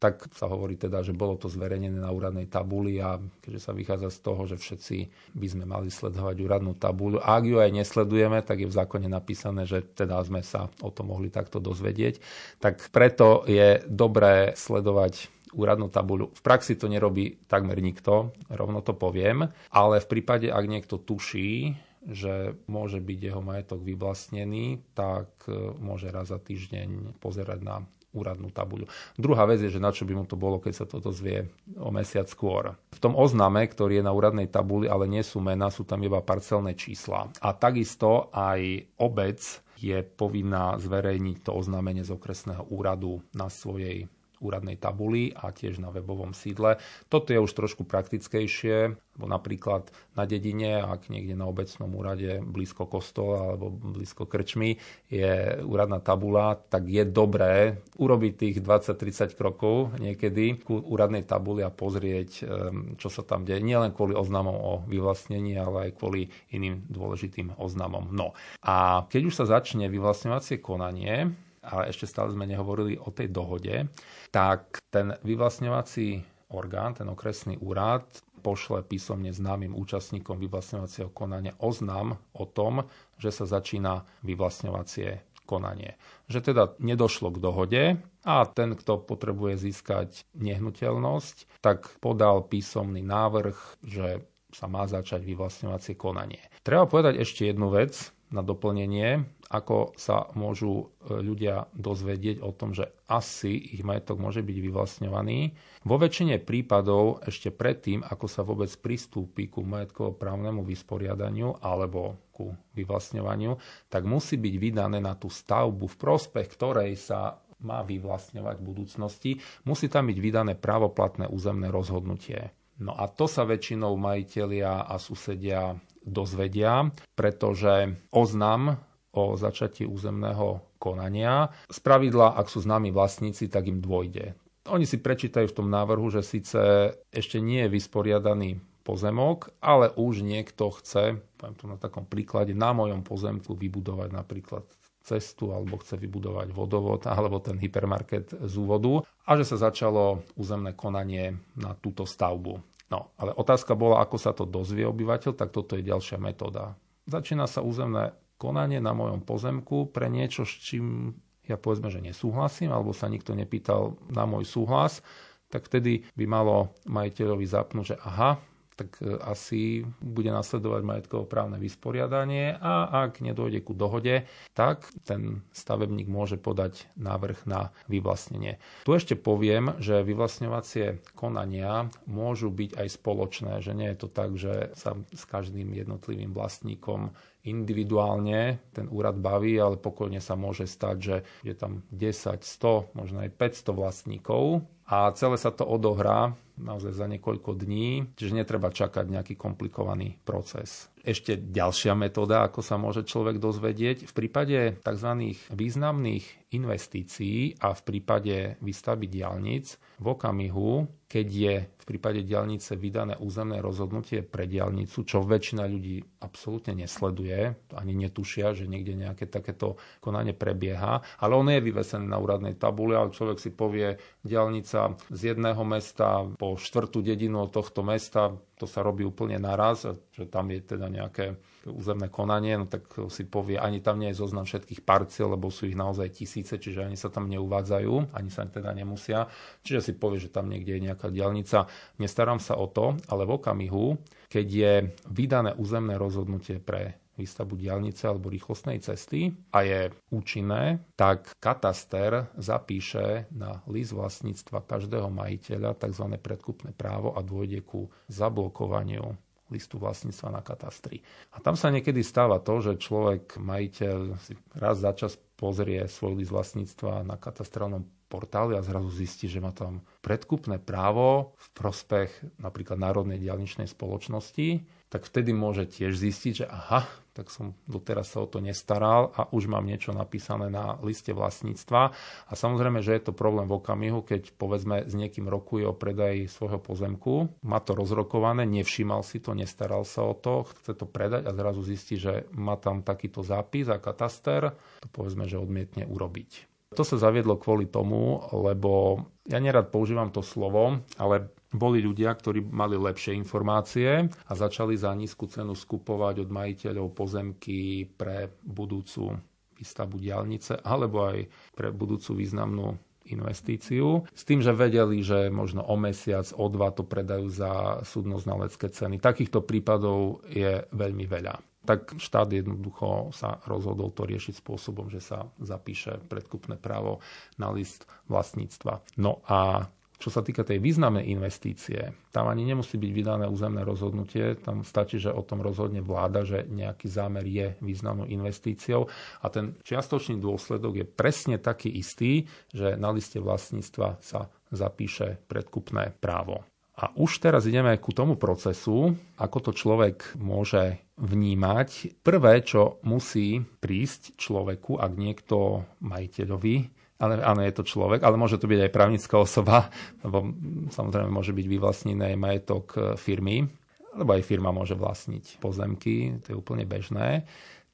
tak sa hovorí teda, že bolo to zverejnené na úradnej tabuli a keďže sa vychádza z toho, že všetci by sme mali sledovať úradnú tabuľu. A ak ju aj nesledujeme, tak je v zákone napísané, že teda sme sa o tom mohli takto dozvedieť. Tak preto je dobré sledovať úradnú tabuľu. V praxi to nerobí takmer nikto, rovno to poviem, ale v prípade, ak niekto tuší, že môže byť jeho majetok vyvlastnený, tak e, môže raz za týždeň pozerať na úradnú tabuľu. Druhá vec je, že na čo by mu to bolo, keď sa toto zvie o mesiac skôr. V tom ozname, ktorý je na úradnej tabuli, ale nie sú mená, sú tam iba parcelné čísla. A takisto aj obec je povinná zverejniť to oznámenie z okresného úradu na svojej úradnej tabuli a tiež na webovom sídle. Toto je už trošku praktickejšie, lebo napríklad na dedine, ak niekde na obecnom úrade blízko kostola alebo blízko krčmy je úradná tabula, tak je dobré urobiť tých 20-30 krokov niekedy ku úradnej tabuli a pozrieť, ehm, čo sa tam deje. Nielen kvôli oznamom o vyvlastnení, ale aj kvôli iným dôležitým oznamom. No a keď už sa začne vyvlastňovacie konanie, ale ešte stále sme nehovorili o tej dohode, tak ten vyvlastňovací orgán, ten okresný úrad, pošle písomne známym účastníkom vyvlastňovacieho konania oznam o tom, že sa začína vyvlastňovacie konanie. Že teda nedošlo k dohode a ten, kto potrebuje získať nehnuteľnosť, tak podal písomný návrh, že sa má začať vyvlastňovacie konanie. Treba povedať ešte jednu vec, na doplnenie, ako sa môžu e, ľudia dozvedieť o tom, že asi ich majetok môže byť vyvlastňovaný. Vo väčšine prípadov ešte predtým, ako sa vôbec pristúpi ku majetkovo-právnemu vysporiadaniu alebo ku vyvlastňovaniu, tak musí byť vydané na tú stavbu, v prospech ktorej sa má vyvlastňovať v budúcnosti, musí tam byť vydané právoplatné územné rozhodnutie. No a to sa väčšinou majiteľia a susedia dozvedia, pretože oznam o začatí územného konania. Z pravidla, ak sú známi vlastníci, tak im dôjde. Oni si prečítajú v tom návrhu, že síce ešte nie je vysporiadaný pozemok, ale už niekto chce, poviem to na takom príklade, na mojom pozemku vybudovať napríklad cestu alebo chce vybudovať vodovod alebo ten hypermarket z úvodu a že sa začalo územné konanie na túto stavbu. No, ale otázka bola, ako sa to dozvie obyvateľ, tak toto je ďalšia metóda. Začína sa územné konanie na mojom pozemku pre niečo, s čím ja povedzme, že nesúhlasím, alebo sa nikto nepýtal na môj súhlas, tak vtedy by malo majiteľovi zapnúť, že aha, tak e, asi bude nasledovať majetkovo-právne vysporiadanie a ak nedôjde ku dohode, tak ten stavebník môže podať návrh na vyvlastnenie. Tu ešte poviem, že vyvlastňovacie konania môžu byť aj spoločné, že nie je to tak, že sa s každým jednotlivým vlastníkom individuálne ten úrad baví, ale pokojne sa môže stať, že je tam 10, 100, možno aj 500 vlastníkov a celé sa to odohrá naozaj za niekoľko dní, čiže netreba čakať nejaký komplikovaný proces. Ešte ďalšia metóda, ako sa môže človek dozvedieť. V prípade tzv. významných investícií a v prípade výstavby diálnic v okamihu, keď je v prípade diálnice vydané územné rozhodnutie pre diálnicu, čo väčšina ľudí absolútne nesleduje, ani netušia, že niekde nejaké takéto konanie prebieha, ale on je vyvesený na úradnej tabule, ale človek si povie, diálnica z jedného mesta po štvrtú dedinu od tohto mesta, to sa robí úplne naraz, že tam je teda nejaké územné konanie, no tak si povie, ani tam nie je zoznam všetkých parciel, lebo sú ich naozaj tisíce, čiže ani sa tam neuvádzajú, ani sa teda nemusia. Čiže si povie, že tam niekde je nejaká diálnica. Nestarám sa o to, ale v okamihu, keď je vydané územné rozhodnutie pre výstavbu diálnice alebo rýchlostnej cesty a je účinné, tak kataster zapíše na list vlastníctva každého majiteľa tzv. predkupné právo a dôjde ku zablokovaniu listu vlastníctva na katastri. A tam sa niekedy stáva to, že človek, majiteľ si raz za čas pozrie svoj list vlastníctva na katastrálnom portáli a zrazu zistí, že má tam predkupné právo v prospech napríklad Národnej dialničnej spoločnosti, tak vtedy môže tiež zistiť, že aha, tak som doteraz sa o to nestaral a už mám niečo napísané na liste vlastníctva. A samozrejme, že je to problém v okamihu, keď povedzme s niekým rokuje o predaji svojho pozemku, má to rozrokované, nevšímal si to, nestaral sa o to, chce to predať a zrazu zistí, že má tam takýto zápis a kataster, to povedzme, že odmietne urobiť. To sa zaviedlo kvôli tomu, lebo ja nerad používam to slovo, ale boli ľudia, ktorí mali lepšie informácie a začali za nízku cenu skupovať od majiteľov pozemky pre budúcu výstavbu diálnice alebo aj pre budúcu významnú investíciu. S tým, že vedeli, že možno o mesiac, o dva to predajú za súdnoznalecké ceny. Takýchto prípadov je veľmi veľa tak štát jednoducho sa rozhodol to riešiť spôsobom, že sa zapíše predkupné právo na list vlastníctva. No a čo sa týka tej významnej investície, tam ani nemusí byť vydané územné rozhodnutie, tam stačí, že o tom rozhodne vláda, že nejaký zámer je významnou investíciou a ten čiastočný dôsledok je presne taký istý, že na liste vlastníctva sa zapíše predkupné právo. A už teraz ideme ku tomu procesu, ako to človek môže vnímať. Prvé, čo musí prísť človeku, ak niekto majiteľovi ale áno, je to človek, ale môže to byť aj právnická osoba, lebo samozrejme môže byť vyvlastnený aj majetok e, firmy, lebo aj firma môže vlastniť pozemky, to je úplne bežné.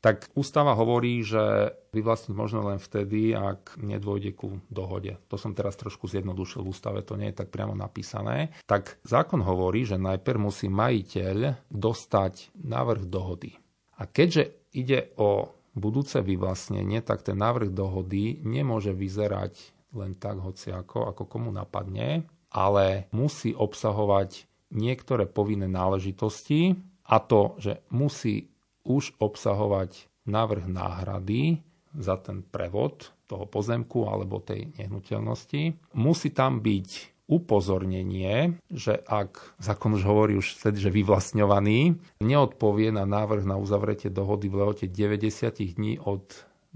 Tak ústava hovorí, že vyvlastniť možno len vtedy, ak nedôjde ku dohode. To som teraz trošku zjednodušil v ústave, to nie je tak priamo napísané. Tak zákon hovorí, že najprv musí majiteľ dostať návrh dohody. A keďže ide o budúce vyvlastnenie, tak ten návrh dohody nemôže vyzerať len tak hociako, ako komu napadne, ale musí obsahovať niektoré povinné náležitosti a to, že musí už obsahovať návrh náhrady za ten prevod toho pozemku alebo tej nehnuteľnosti. Musí tam byť upozornenie, že ak zákon už hovorí už vtedy, že vyvlastňovaný, neodpovie na návrh na uzavretie dohody v lehote 90 dní od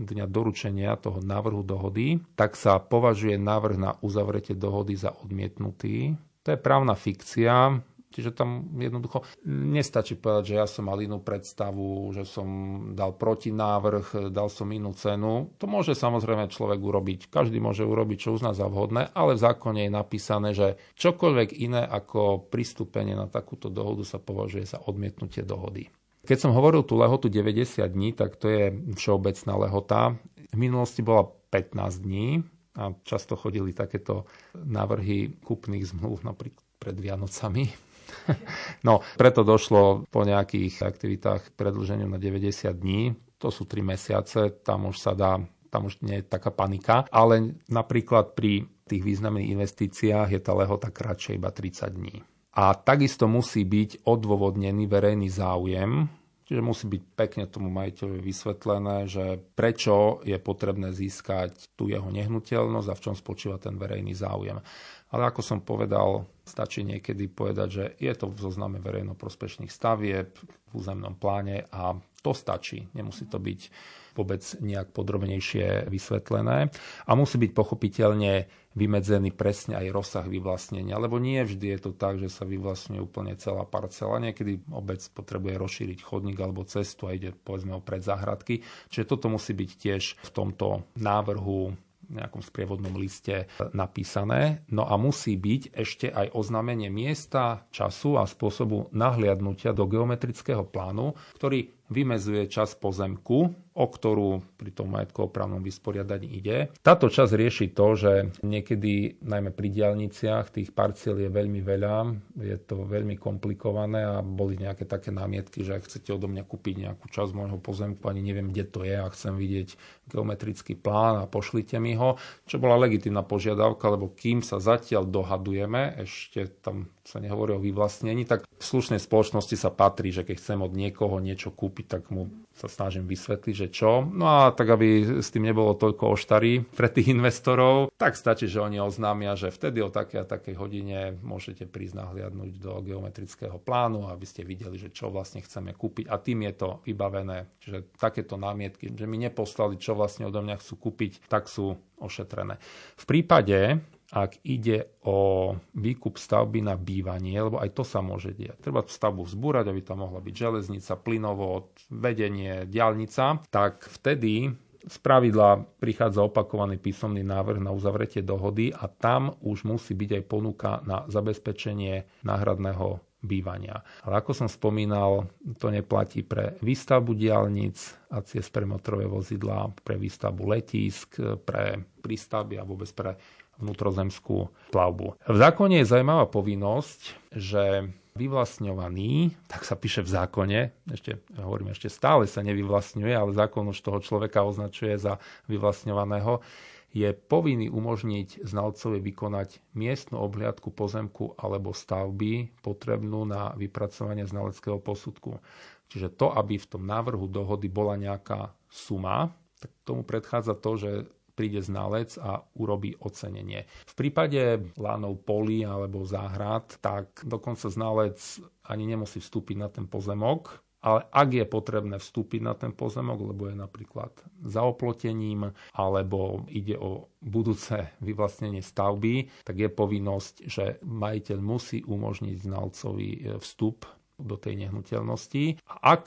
dňa doručenia toho návrhu dohody, tak sa považuje návrh na uzavretie dohody za odmietnutý. To je právna fikcia, Čiže tam jednoducho nestačí povedať, že ja som mal inú predstavu, že som dal protinávrh, dal som inú cenu. To môže samozrejme človek urobiť. Každý môže urobiť, čo uzná za vhodné, ale v zákone je napísané, že čokoľvek iné ako pristúpenie na takúto dohodu sa považuje za odmietnutie dohody. Keď som hovoril tú lehotu 90 dní, tak to je všeobecná lehota. V minulosti bola 15 dní a často chodili takéto návrhy kúpnych zmluv napríklad pred Vianocami No, preto došlo po nejakých aktivitách predlženiu na 90 dní. To sú 3 mesiace, tam už sa dá tam už nie je taká panika, ale napríklad pri tých významných investíciách je tá lehota kratšia iba 30 dní. a takisto musí byť odôvodnený verejný záujem, Čiže musí byť pekne tomu majiteľovi vysvetlené, že prečo je potrebné získať tú jeho nehnuteľnosť a v čom spočíva ten verejný záujem. Ale ako som povedal, stačí niekedy povedať, že je to v zozname verejnoprospešných stavieb v územnom pláne a to stačí. Nemusí to byť vôbec nejak podrobnejšie vysvetlené. A musí byť pochopiteľne vymedzený presne aj rozsah vyvlastnenia, lebo nie vždy je to tak, že sa vyvlastňuje úplne celá parcela. Niekedy obec potrebuje rozšíriť chodník alebo cestu a ide povedzme o predzahradky. Čiže toto musí byť tiež v tomto návrhu nejakom sprievodnom liste napísané. No a musí byť ešte aj oznámenie miesta, času a spôsobu nahliadnutia do geometrického plánu, ktorý vymezuje čas pozemku, o ktorú pri tom majetkoprávnom vysporiadaní ide. Táto časť rieši to, že niekedy, najmä pri diálniciach, tých parciel je veľmi veľa, je to veľmi komplikované a boli nejaké také námietky, že ak chcete odo mňa kúpiť nejakú časť môjho pozemku, ani neviem, kde to je a chcem vidieť geometrický plán a pošlite mi ho, čo bola legitimná požiadavka, lebo kým sa zatiaľ dohadujeme, ešte tam sa nehovorí o vyvlastnení, tak v slušnej spoločnosti sa patrí, že keď chcem od niekoho niečo kúpiť, tak mu sa snažím vysvetliť, že čo. No a tak, aby s tým nebolo toľko oštarí pre tých investorov, tak stačí, že oni oznámia, že vtedy o takej a takej hodine môžete prísť nahliadnúť do geometrického plánu, aby ste videli, že čo vlastne chceme kúpiť a tým je to vybavené. Čiže takéto námietky, že mi neposlali, čo vlastne odo mňa chcú kúpiť, tak sú ošetrené. V prípade, ak ide o výkup stavby na bývanie, lebo aj to sa môže diať. Treba stavbu vzbúrať, aby tam mohla byť železnica, plynovod, vedenie, diálnica, tak vtedy z pravidla prichádza opakovaný písomný návrh na uzavretie dohody a tam už musí byť aj ponuka na zabezpečenie náhradného bývania. Ale ako som spomínal, to neplatí pre výstavbu diálnic a ciest pre motorové vozidlá, pre výstavbu letísk, pre prístavby a vôbec pre vnútrozemskú plavbu. V zákone je zaujímavá povinnosť, že vyvlastňovaný, tak sa píše v zákone, ešte hovorím, ešte stále sa nevyvlastňuje, ale zákon už toho človeka označuje za vyvlastňovaného, je povinný umožniť znalcovi vykonať miestnu obhliadku pozemku alebo stavby potrebnú na vypracovanie znaleckého posudku. Čiže to, aby v tom návrhu dohody bola nejaká suma, tak tomu predchádza to, že príde znalec a urobí ocenenie. V prípade lánov polí alebo záhrad, tak dokonca znalec ani nemusí vstúpiť na ten pozemok, ale ak je potrebné vstúpiť na ten pozemok, lebo je napríklad za oplotením, alebo ide o budúce vyvlastnenie stavby, tak je povinnosť, že majiteľ musí umožniť znalcovi e, vstup do tej nehnuteľnosti. A ak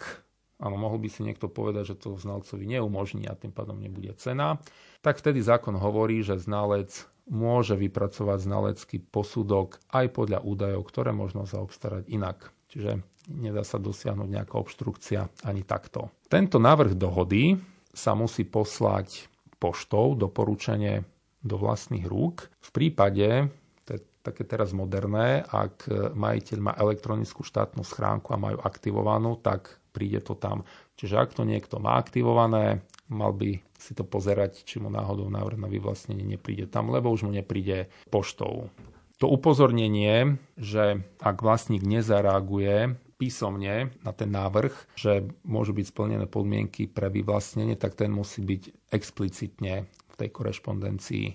Áno, mohol by si niekto povedať, že to znalcovi neumožní a tým pádom nebude cena tak vtedy zákon hovorí, že znalec môže vypracovať znalecký posudok aj podľa údajov, ktoré možno zaobstarať inak. Čiže nedá sa dosiahnuť nejaká obštrukcia ani takto. Tento návrh dohody sa musí poslať poštou doporučenie do vlastných rúk. V prípade, to je také teraz moderné, ak majiteľ má elektronickú štátnu schránku a majú aktivovanú, tak príde to tam. Čiže ak to niekto má aktivované, mal by si to pozerať, či mu náhodou návrh na vyvlastnenie nepríde tam, lebo už mu nepríde poštou. To upozornenie, že ak vlastník nezareaguje písomne na ten návrh, že môžu byť splnené podmienky pre vyvlastnenie, tak ten musí byť explicitne tej korešpondencii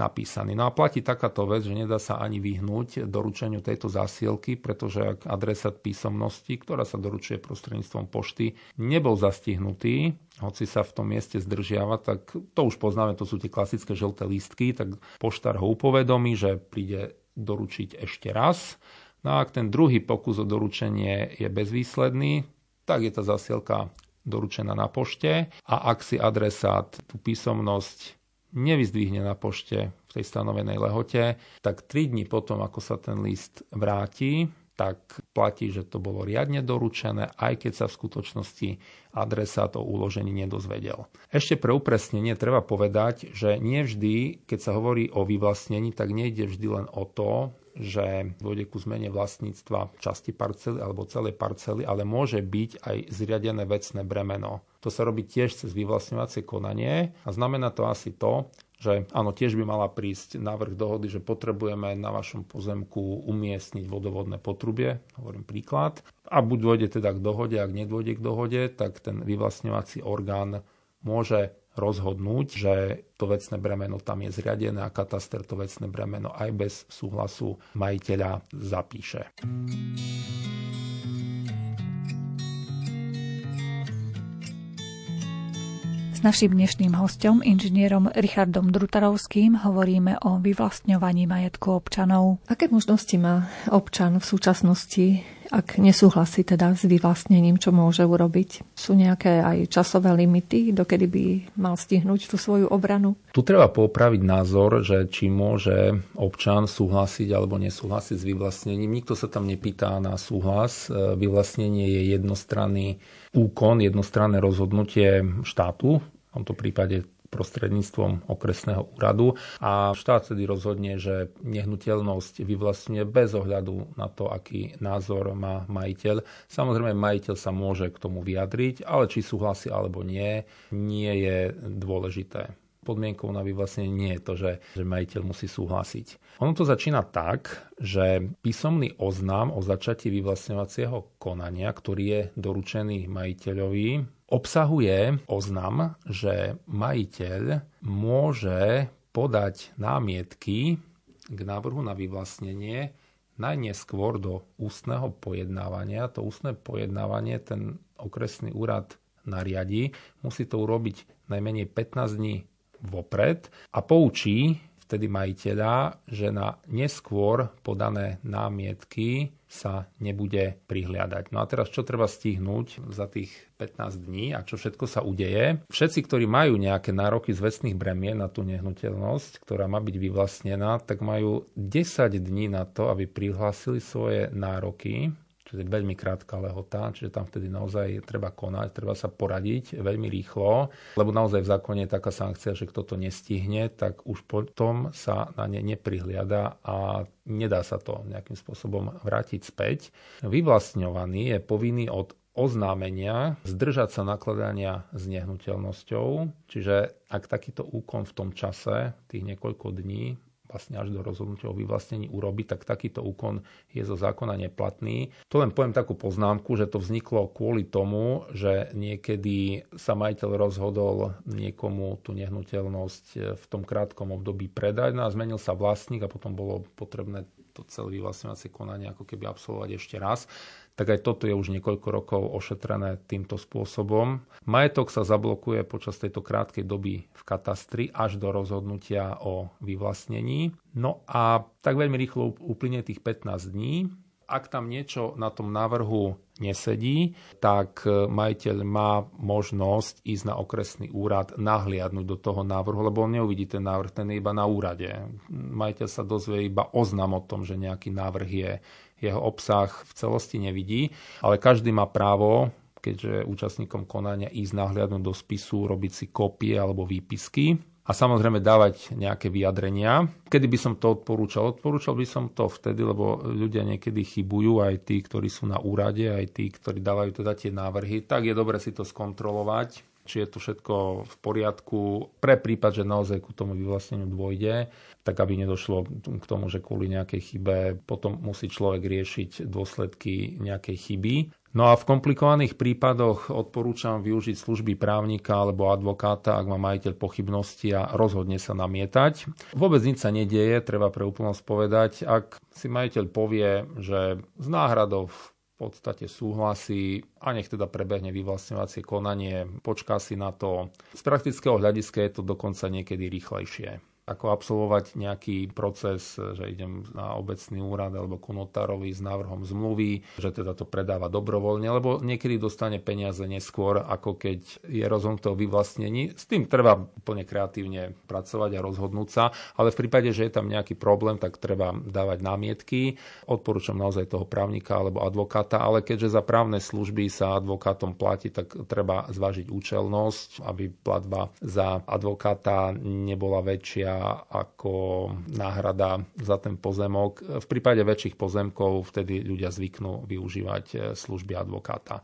napísaný. No a platí takáto vec, že nedá sa ani vyhnúť doručeniu tejto zásielky, pretože ak adresát písomnosti, ktorá sa doručuje prostredníctvom pošty, nebol zastihnutý, hoci sa v tom mieste zdržiava, tak to už poznáme, to sú tie klasické žlté lístky, tak poštár ho upovedomí, že príde doručiť ešte raz. No a ak ten druhý pokus o doručenie je bezvýsledný, tak je tá zasielka doručená na pošte a ak si adresát tú písomnosť nevyzdvihne na pošte v tej stanovenej lehote, tak 3 dní potom, ako sa ten list vráti, tak platí, že to bolo riadne doručené, aj keď sa v skutočnosti adresát o uložení nedozvedel. Ešte pre upresnenie treba povedať, že nie vždy, keď sa hovorí o vyvlastnení, tak nejde vždy len o to, že dôjde ku zmene vlastníctva časti parcely alebo celej parcely, ale môže byť aj zriadené vecné bremeno. To sa robí tiež cez vyvlastňovacie konanie a znamená to asi to, že áno, tiež by mala prísť návrh dohody, že potrebujeme na vašom pozemku umiestniť vodovodné potrubie, hovorím príklad, a buď dôjde teda k dohode, ak nedôjde k dohode, tak ten vyvlastňovací orgán môže rozhodnúť, že to vecné bremeno tam je zriadené a kataster to vecné bremeno aj bez súhlasu majiteľa zapíše. S našim dnešným hostom, inžinierom Richardom Drutarovským, hovoríme o vyvlastňovaní majetku občanov. Aké možnosti má občan v súčasnosti ak nesúhlasí teda s vyvlastnením, čo môže urobiť? Sú nejaké aj časové limity, dokedy by mal stihnúť tú svoju obranu? Tu treba popraviť názor, že či môže občan súhlasiť alebo nesúhlasiť s vyvlastnením. Nikto sa tam nepýta na súhlas. Vyvlastnenie je jednostranný úkon, jednostranné rozhodnutie štátu, v tomto prípade prostredníctvom okresného úradu a štát tedy rozhodne, že nehnuteľnosť vyvlastňuje bez ohľadu na to, aký názor má majiteľ. Samozrejme, majiteľ sa môže k tomu vyjadriť, ale či súhlasí alebo nie, nie je dôležité podmienkou na vyvlastnenie nie je to, že, že majiteľ musí súhlasiť. Ono to začína tak, že písomný oznám o začatí vyvlastňovacieho konania, ktorý je doručený majiteľovi, obsahuje oznam, že majiteľ môže podať námietky k návrhu na vyvlastnenie najneskôr do ústneho pojednávania. To ústne pojednávanie ten okresný úrad nariadi. Musí to urobiť najmenej 15 dní vopred a poučí vtedy majiteľa, že na neskôr podané námietky sa nebude prihliadať. No a teraz čo treba stihnúť za tých 15 dní a čo všetko sa udeje? Všetci, ktorí majú nejaké nároky z vecných bremien na tú nehnuteľnosť, ktorá má byť vyvlastnená, tak majú 10 dní na to, aby prihlásili svoje nároky čiže veľmi krátka lehota, čiže tam vtedy naozaj treba konať, treba sa poradiť veľmi rýchlo, lebo naozaj v zákone je taká sankcia, že kto to nestihne, tak už potom sa na ne neprihliada a nedá sa to nejakým spôsobom vrátiť späť. Vyvlastňovaný je povinný od oznámenia zdržať sa nakladania s nehnuteľnosťou, čiže ak takýto úkon v tom čase, tých niekoľko dní, vlastne až do rozhodnutia o vyvlastnení urobiť, tak takýto úkon je zo zákona neplatný. To len poviem takú poznámku, že to vzniklo kvôli tomu, že niekedy sa majiteľ rozhodol niekomu tú nehnuteľnosť v tom krátkom období predať no a zmenil sa vlastník a potom bolo potrebné to celé vyvlastňovacie konanie ako keby absolvovať ešte raz tak aj toto je už niekoľko rokov ošetrené týmto spôsobom. Majetok sa zablokuje počas tejto krátkej doby v katastri až do rozhodnutia o vyvlastnení. No a tak veľmi rýchlo uplynie tých 15 dní. Ak tam niečo na tom návrhu nesedí, tak majiteľ má možnosť ísť na okresný úrad, nahliadnúť do toho návrhu, lebo on neuvidí ten návrh, ten je iba na úrade. Majiteľ sa dozvie iba oznam o tom, že nejaký návrh je, jeho obsah v celosti nevidí, ale každý má právo keďže účastníkom konania ísť nahliadnúť do spisu, robiť si kopie alebo výpisky a samozrejme dávať nejaké vyjadrenia. Kedy by som to odporúčal? Odporúčal by som to vtedy, lebo ľudia niekedy chybujú, aj tí, ktorí sú na úrade, aj tí, ktorí dávajú teda tie návrhy, tak je dobre si to skontrolovať či je to všetko v poriadku pre prípad, že naozaj ku tomu vyvlastneniu dôjde, tak aby nedošlo k tomu, že kvôli nejakej chybe potom musí človek riešiť dôsledky nejakej chyby. No a v komplikovaných prípadoch odporúčam využiť služby právnika alebo advokáta, ak má majiteľ pochybnosti a rozhodne sa namietať. Vôbec nič sa nedieje, treba pre úplnosť povedať. Ak si majiteľ povie, že z náhradov podstate súhlasí a nech teda prebehne vyvlastňovacie konanie, počká si na to. Z praktického hľadiska je to dokonca niekedy rýchlejšie ako absolvovať nejaký proces, že idem na obecný úrad alebo ku notárovi s návrhom zmluvy, že teda to predáva dobrovoľne, lebo niekedy dostane peniaze neskôr, ako keď je rozhodnuté o vyvlastnení. S tým treba úplne kreatívne pracovať a rozhodnúť sa, ale v prípade, že je tam nejaký problém, tak treba dávať námietky. Odporúčam naozaj toho právnika alebo advokáta, ale keďže za právne služby sa advokátom platí, tak treba zvážiť účelnosť, aby platba za advokáta nebola väčšia ako náhrada za ten pozemok. V prípade väčších pozemkov vtedy ľudia zvyknú využívať e, služby advokáta.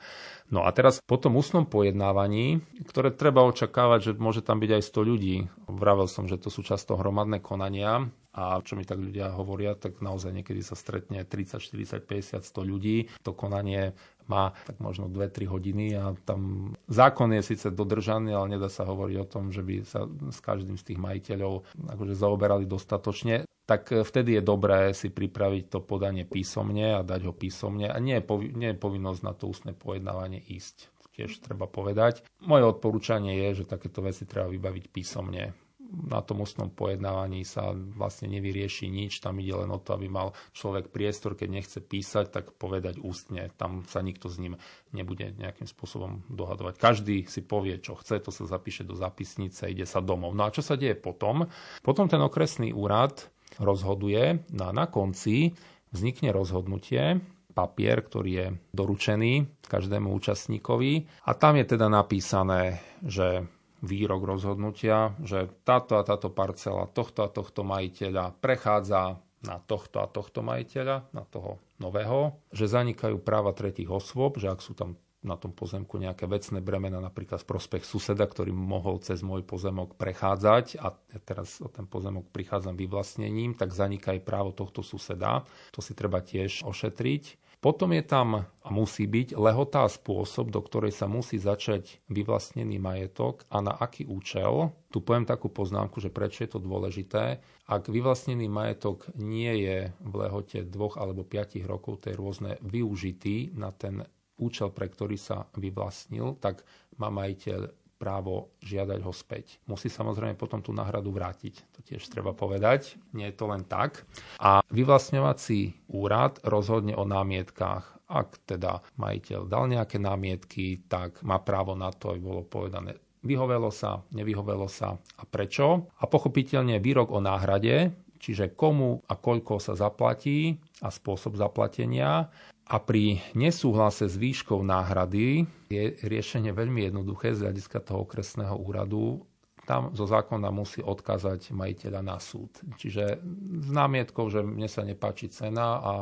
No a teraz po tom ústnom pojednávaní, ktoré treba očakávať, že môže tam byť aj 100 ľudí. Vravel som, že to sú často hromadné konania a čo mi tak ľudia hovoria, tak naozaj niekedy sa stretne 30, 40, 50, 100 ľudí. To konanie má tak možno 2-3 hodiny a tam zákon je síce dodržaný, ale nedá sa hovoriť o tom, že by sa s každým z tých majiteľov akože zaoberali dostatočne tak vtedy je dobré si pripraviť to podanie písomne a dať ho písomne a nie je, povi- nie je povinnosť na to ústne pojednávanie ísť. Tiež treba povedať. Moje odporúčanie je, že takéto veci treba vybaviť písomne na tom ústnom pojednávaní sa vlastne nevyrieši nič, tam ide len o to, aby mal človek priestor, keď nechce písať, tak povedať ústne. Tam sa nikto s ním nebude nejakým spôsobom dohadovať. Každý si povie, čo chce, to sa zapíše do zapisnice, ide sa domov. No a čo sa deje potom? Potom ten okresný úrad rozhoduje no a na konci vznikne rozhodnutie, papier, ktorý je doručený každému účastníkovi a tam je teda napísané, že výrok rozhodnutia, že táto a táto parcela tohto a tohto majiteľa prechádza na tohto a tohto majiteľa, na toho nového, že zanikajú práva tretich osôb, že ak sú tam na tom pozemku nejaké vecné bremena, napríklad v prospech suseda, ktorý mohol cez môj pozemok prechádzať a ja teraz o ten pozemok prichádzam vyvlastnením, tak zaniká aj právo tohto suseda. To si treba tiež ošetriť. Potom je tam a musí byť lehotá spôsob, do ktorej sa musí začať vyvlastnený majetok a na aký účel. Tu poviem takú poznámku, že prečo je to dôležité. Ak vyvlastnený majetok nie je v lehote dvoch alebo piatich rokov, to je rôzne využitý na ten účel, pre ktorý sa vyvlastnil, tak má majiteľ právo žiadať ho späť. Musí samozrejme potom tú náhradu vrátiť. To tiež treba povedať. Nie je to len tak. A vyvlastňovací úrad rozhodne o námietkách. Ak teda majiteľ dal nejaké námietky, tak má právo na to, aby bolo povedané, vyhovelo sa, nevyhovelo sa a prečo. A pochopiteľne výrok o náhrade, čiže komu a koľko sa zaplatí a spôsob zaplatenia a pri nesúhlase s výškou náhrady je riešenie veľmi jednoduché z hľadiska toho okresného úradu. Tam zo zákona musí odkázať majiteľa na súd. Čiže s námietkou, že mne sa nepáči cena a,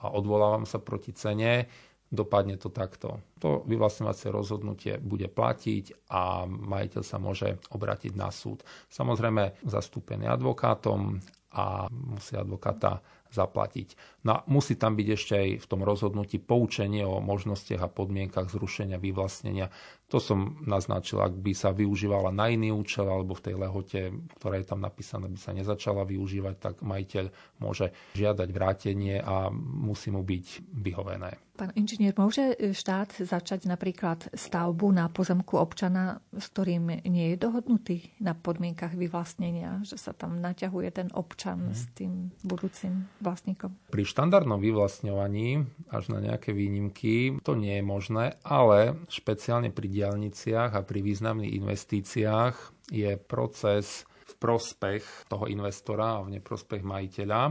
a odvolávam sa proti cene, dopadne to takto. To vyvlastňovacie rozhodnutie bude platiť a majiteľ sa môže obrátiť na súd. Samozrejme zastúpený advokátom a musí advokáta zaplatiť. No a musí tam byť ešte aj v tom rozhodnutí poučenie o možnostiach a podmienkach zrušenia vyvlastnenia. To som naznačil, ak by sa využívala na iný účel alebo v tej lehote, ktorá je tam napísaná, by sa nezačala využívať, tak majiteľ môže žiadať vrátenie a musí mu byť vyhovené. Pán inžinier, môže štát začať napríklad stavbu na pozemku občana, s ktorým nie je dohodnutý na podmienkach vyvlastnenia, že sa tam naťahuje ten občan hmm. s tým budúcim vlastníkom? Pri štandardnom vyvlastňovaní, až na nejaké výnimky, to nie je možné, ale špeciálne pri diálniciach a pri významných investíciách je proces v prospech toho investora a v neprospech majiteľa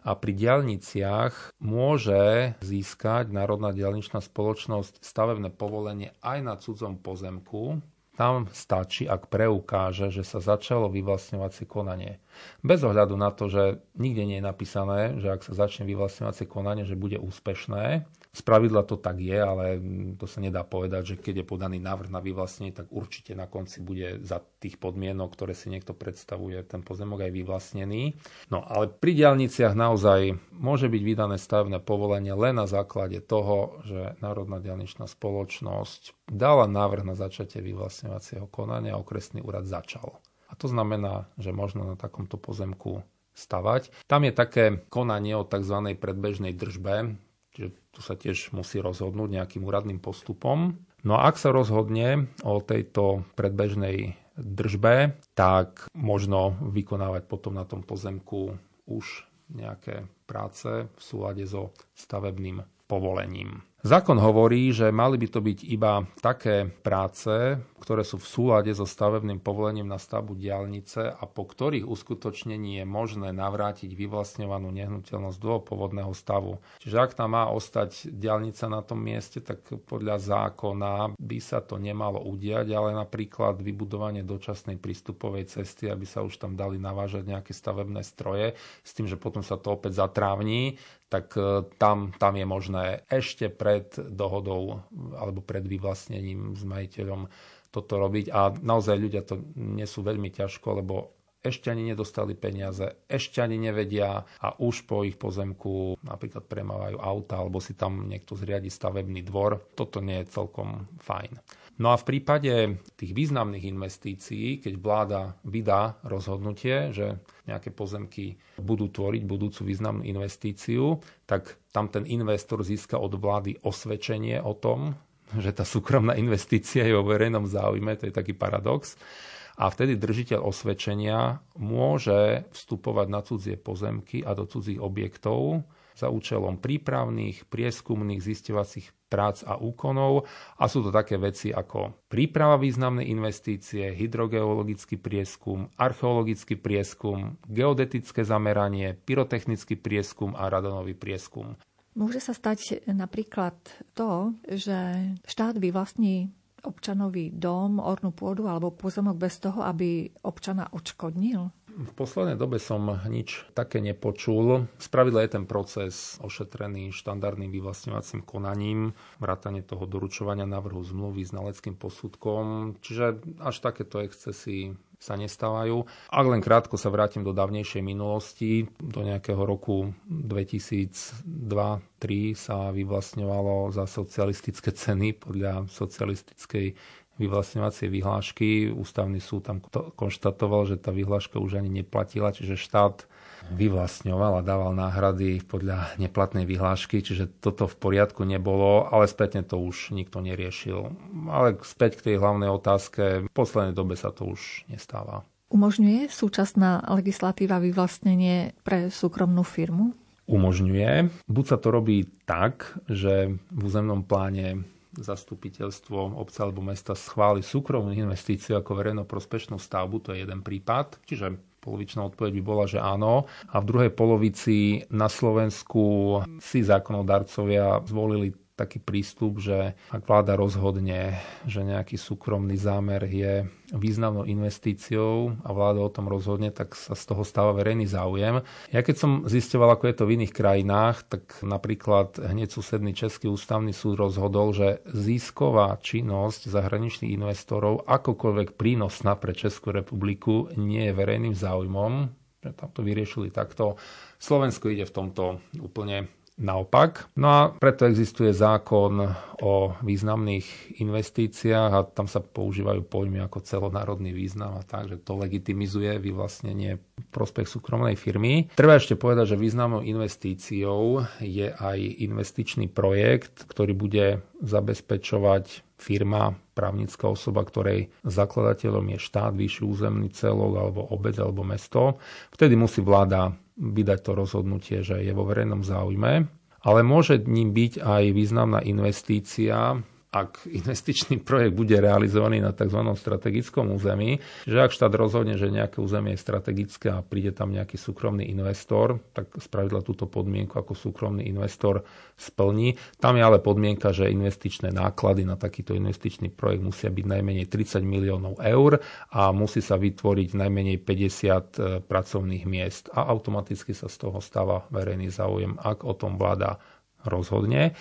a pri diaľniciach môže získať Národná diaľničná spoločnosť stavebné povolenie aj na cudzom pozemku. Tam stačí, ak preukáže, že sa začalo vyvlastňovacie konanie. Bez ohľadu na to, že nikde nie je napísané, že ak sa začne vyvlastňovacie konanie, že bude úspešné, z pravidla to tak je, ale to sa nedá povedať, že keď je podaný návrh na vyvlastnenie, tak určite na konci bude za tých podmienok, ktoré si niekto predstavuje, ten pozemok aj vyvlastnený. No ale pri diálniciach naozaj môže byť vydané stavebné povolenie len na základe toho, že Národná diálničná spoločnosť dala návrh na začatie vyvlastňovacieho konania a okresný úrad začal. To znamená, že možno na takomto pozemku stavať. Tam je také konanie o tzv. predbežnej držbe, Čiže tu sa tiež musí rozhodnúť nejakým úradným postupom. No a ak sa rozhodne o tejto predbežnej držbe, tak možno vykonávať potom na tom pozemku už nejaké práce v súlade so stavebným povolením. Zákon hovorí, že mali by to byť iba také práce, ktoré sú v súlade so stavebným povolením na stavbu diálnice a po ktorých uskutočnení je možné navrátiť vyvlastňovanú nehnuteľnosť do pôvodného stavu. Čiže ak tam má ostať diálnica na tom mieste, tak podľa zákona by sa to nemalo udiať, ale napríklad vybudovanie dočasnej prístupovej cesty, aby sa už tam dali navážať nejaké stavebné stroje, s tým, že potom sa to opäť zatrávni, tak e, tam, tam je možné ešte pred dohodou alebo pred vyvlastnením s majiteľom toto robiť a naozaj ľudia to nesú veľmi ťažko, lebo ešte ani nedostali peniaze, ešte ani nevedia a už po ich pozemku napríklad premávajú auta alebo si tam niekto zriadi stavebný dvor. Toto nie je celkom fajn. No a v prípade tých významných investícií, keď vláda vydá rozhodnutie, že nejaké pozemky budú tvoriť budúcu významnú investíciu, tak tam ten investor získa od vlády osvedčenie o tom, že tá súkromná investícia je o verejnom záujme, to je taký paradox. A vtedy držiteľ osvedčenia môže vstupovať na cudzie pozemky a do cudzích objektov za účelom prípravných, prieskumných, zistovacích prác a úkonov a sú to také veci ako príprava významnej investície, hydrogeologický prieskum, archeologický prieskum, geodetické zameranie, pyrotechnický prieskum a radonový prieskum. Môže sa stať napríklad to, že štát vyvlastní občanovi dom, ornú pôdu alebo pozemok bez toho, aby občana odškodnil? V poslednej dobe som nič také nepočul. Spravidla je ten proces ošetrený štandardným vyvlastňovacím konaním, vrátanie toho doručovania návrhu zmluvy s naleckým posudkom, čiže až takéto excesy sa nestávajú. Ak len krátko sa vrátim do dávnejšej minulosti, do nejakého roku 2002-2003 sa vyvlastňovalo za socialistické ceny podľa socialistickej vyvlastňovacie vyhlášky. Ústavný súd tam konštatoval, že tá vyhláška už ani neplatila, čiže štát vyvlastňoval a dával náhrady podľa neplatnej vyhlášky, čiže toto v poriadku nebolo, ale spätne to už nikto neriešil. Ale späť k tej hlavnej otázke, v poslednej dobe sa to už nestáva. Umožňuje súčasná legislatíva vyvlastnenie pre súkromnú firmu? Umožňuje. Buď sa to robí tak, že v územnom pláne zastupiteľstvo obca alebo mesta schváli súkromnú investíciu ako verejnoprospešnú stavbu, to je jeden prípad. Čiže polovičná odpoveď by bola, že áno. A v druhej polovici na Slovensku si zákonodarcovia zvolili taký prístup, že ak vláda rozhodne, že nejaký súkromný zámer je významnou investíciou a vláda o tom rozhodne, tak sa z toho stáva verejný záujem. Ja keď som zistoval, ako je to v iných krajinách, tak napríklad hneď susedný Český ústavný súd rozhodol, že získová činnosť zahraničných investorov akokoľvek prínosná pre Českú republiku nie je verejným záujmom, tam to vyriešili takto. Slovensko ide v tomto úplne naopak. No a preto existuje zákon o významných investíciách a tam sa používajú pojmy ako celonárodný význam a tak, že to legitimizuje vyvlastnenie prospech súkromnej firmy. Treba ešte povedať, že významnou investíciou je aj investičný projekt, ktorý bude zabezpečovať firma, právnická osoba, ktorej zakladateľom je štát, vyšší územný celok alebo obec alebo mesto. Vtedy musí vláda vydať to rozhodnutie, že je vo verejnom záujme, ale môže ním byť aj významná investícia ak investičný projekt bude realizovaný na tzv. strategickom území, že ak štát rozhodne, že nejaké územie je strategické a príde tam nejaký súkromný investor, tak spravidla túto podmienku ako súkromný investor splní. Tam je ale podmienka, že investičné náklady na takýto investičný projekt musia byť najmenej 30 miliónov eur a musí sa vytvoriť najmenej 50 e, pracovných miest a automaticky sa z toho stáva verejný záujem, ak o tom vláda rozhodne.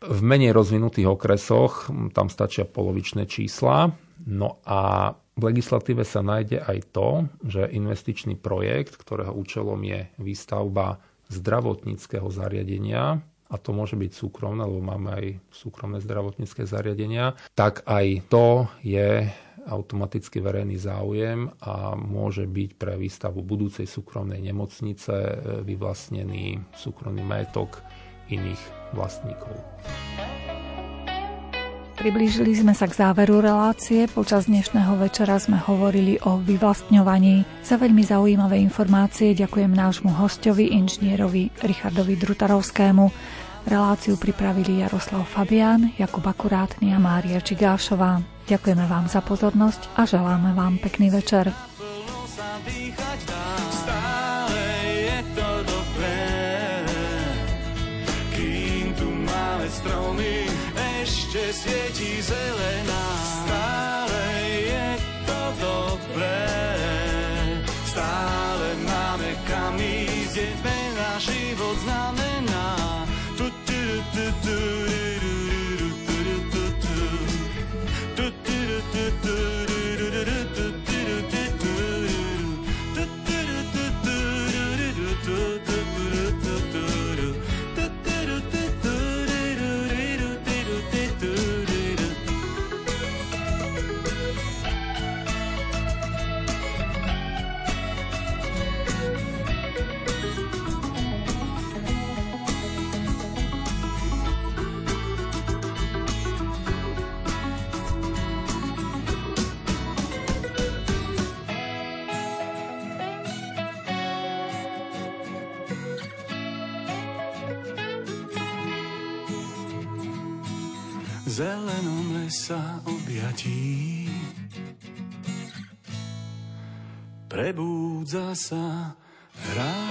V menej rozvinutých okresoch tam stačia polovičné čísla. No a v legislatíve sa nájde aj to, že investičný projekt, ktorého účelom je výstavba zdravotníckého zariadenia, a to môže byť súkromné, lebo máme aj súkromné zdravotnícke zariadenia, tak aj to je automaticky verejný záujem a môže byť pre výstavu budúcej súkromnej nemocnice vyvlastnený súkromný majetok iných vlastníkov. Priblížili sme sa k záveru relácie. Počas dnešného večera sme hovorili o vyvlastňovaní. Za veľmi zaujímavé informácie ďakujem nášmu hostovi, inžinierovi Richardovi Drutarovskému. Reláciu pripravili Jaroslav Fabián, Jakub Akurátny a Mária Čigášová. Ďakujeme vám za pozornosť a želáme vám pekný večer. 对了 Prebúdza sa hrá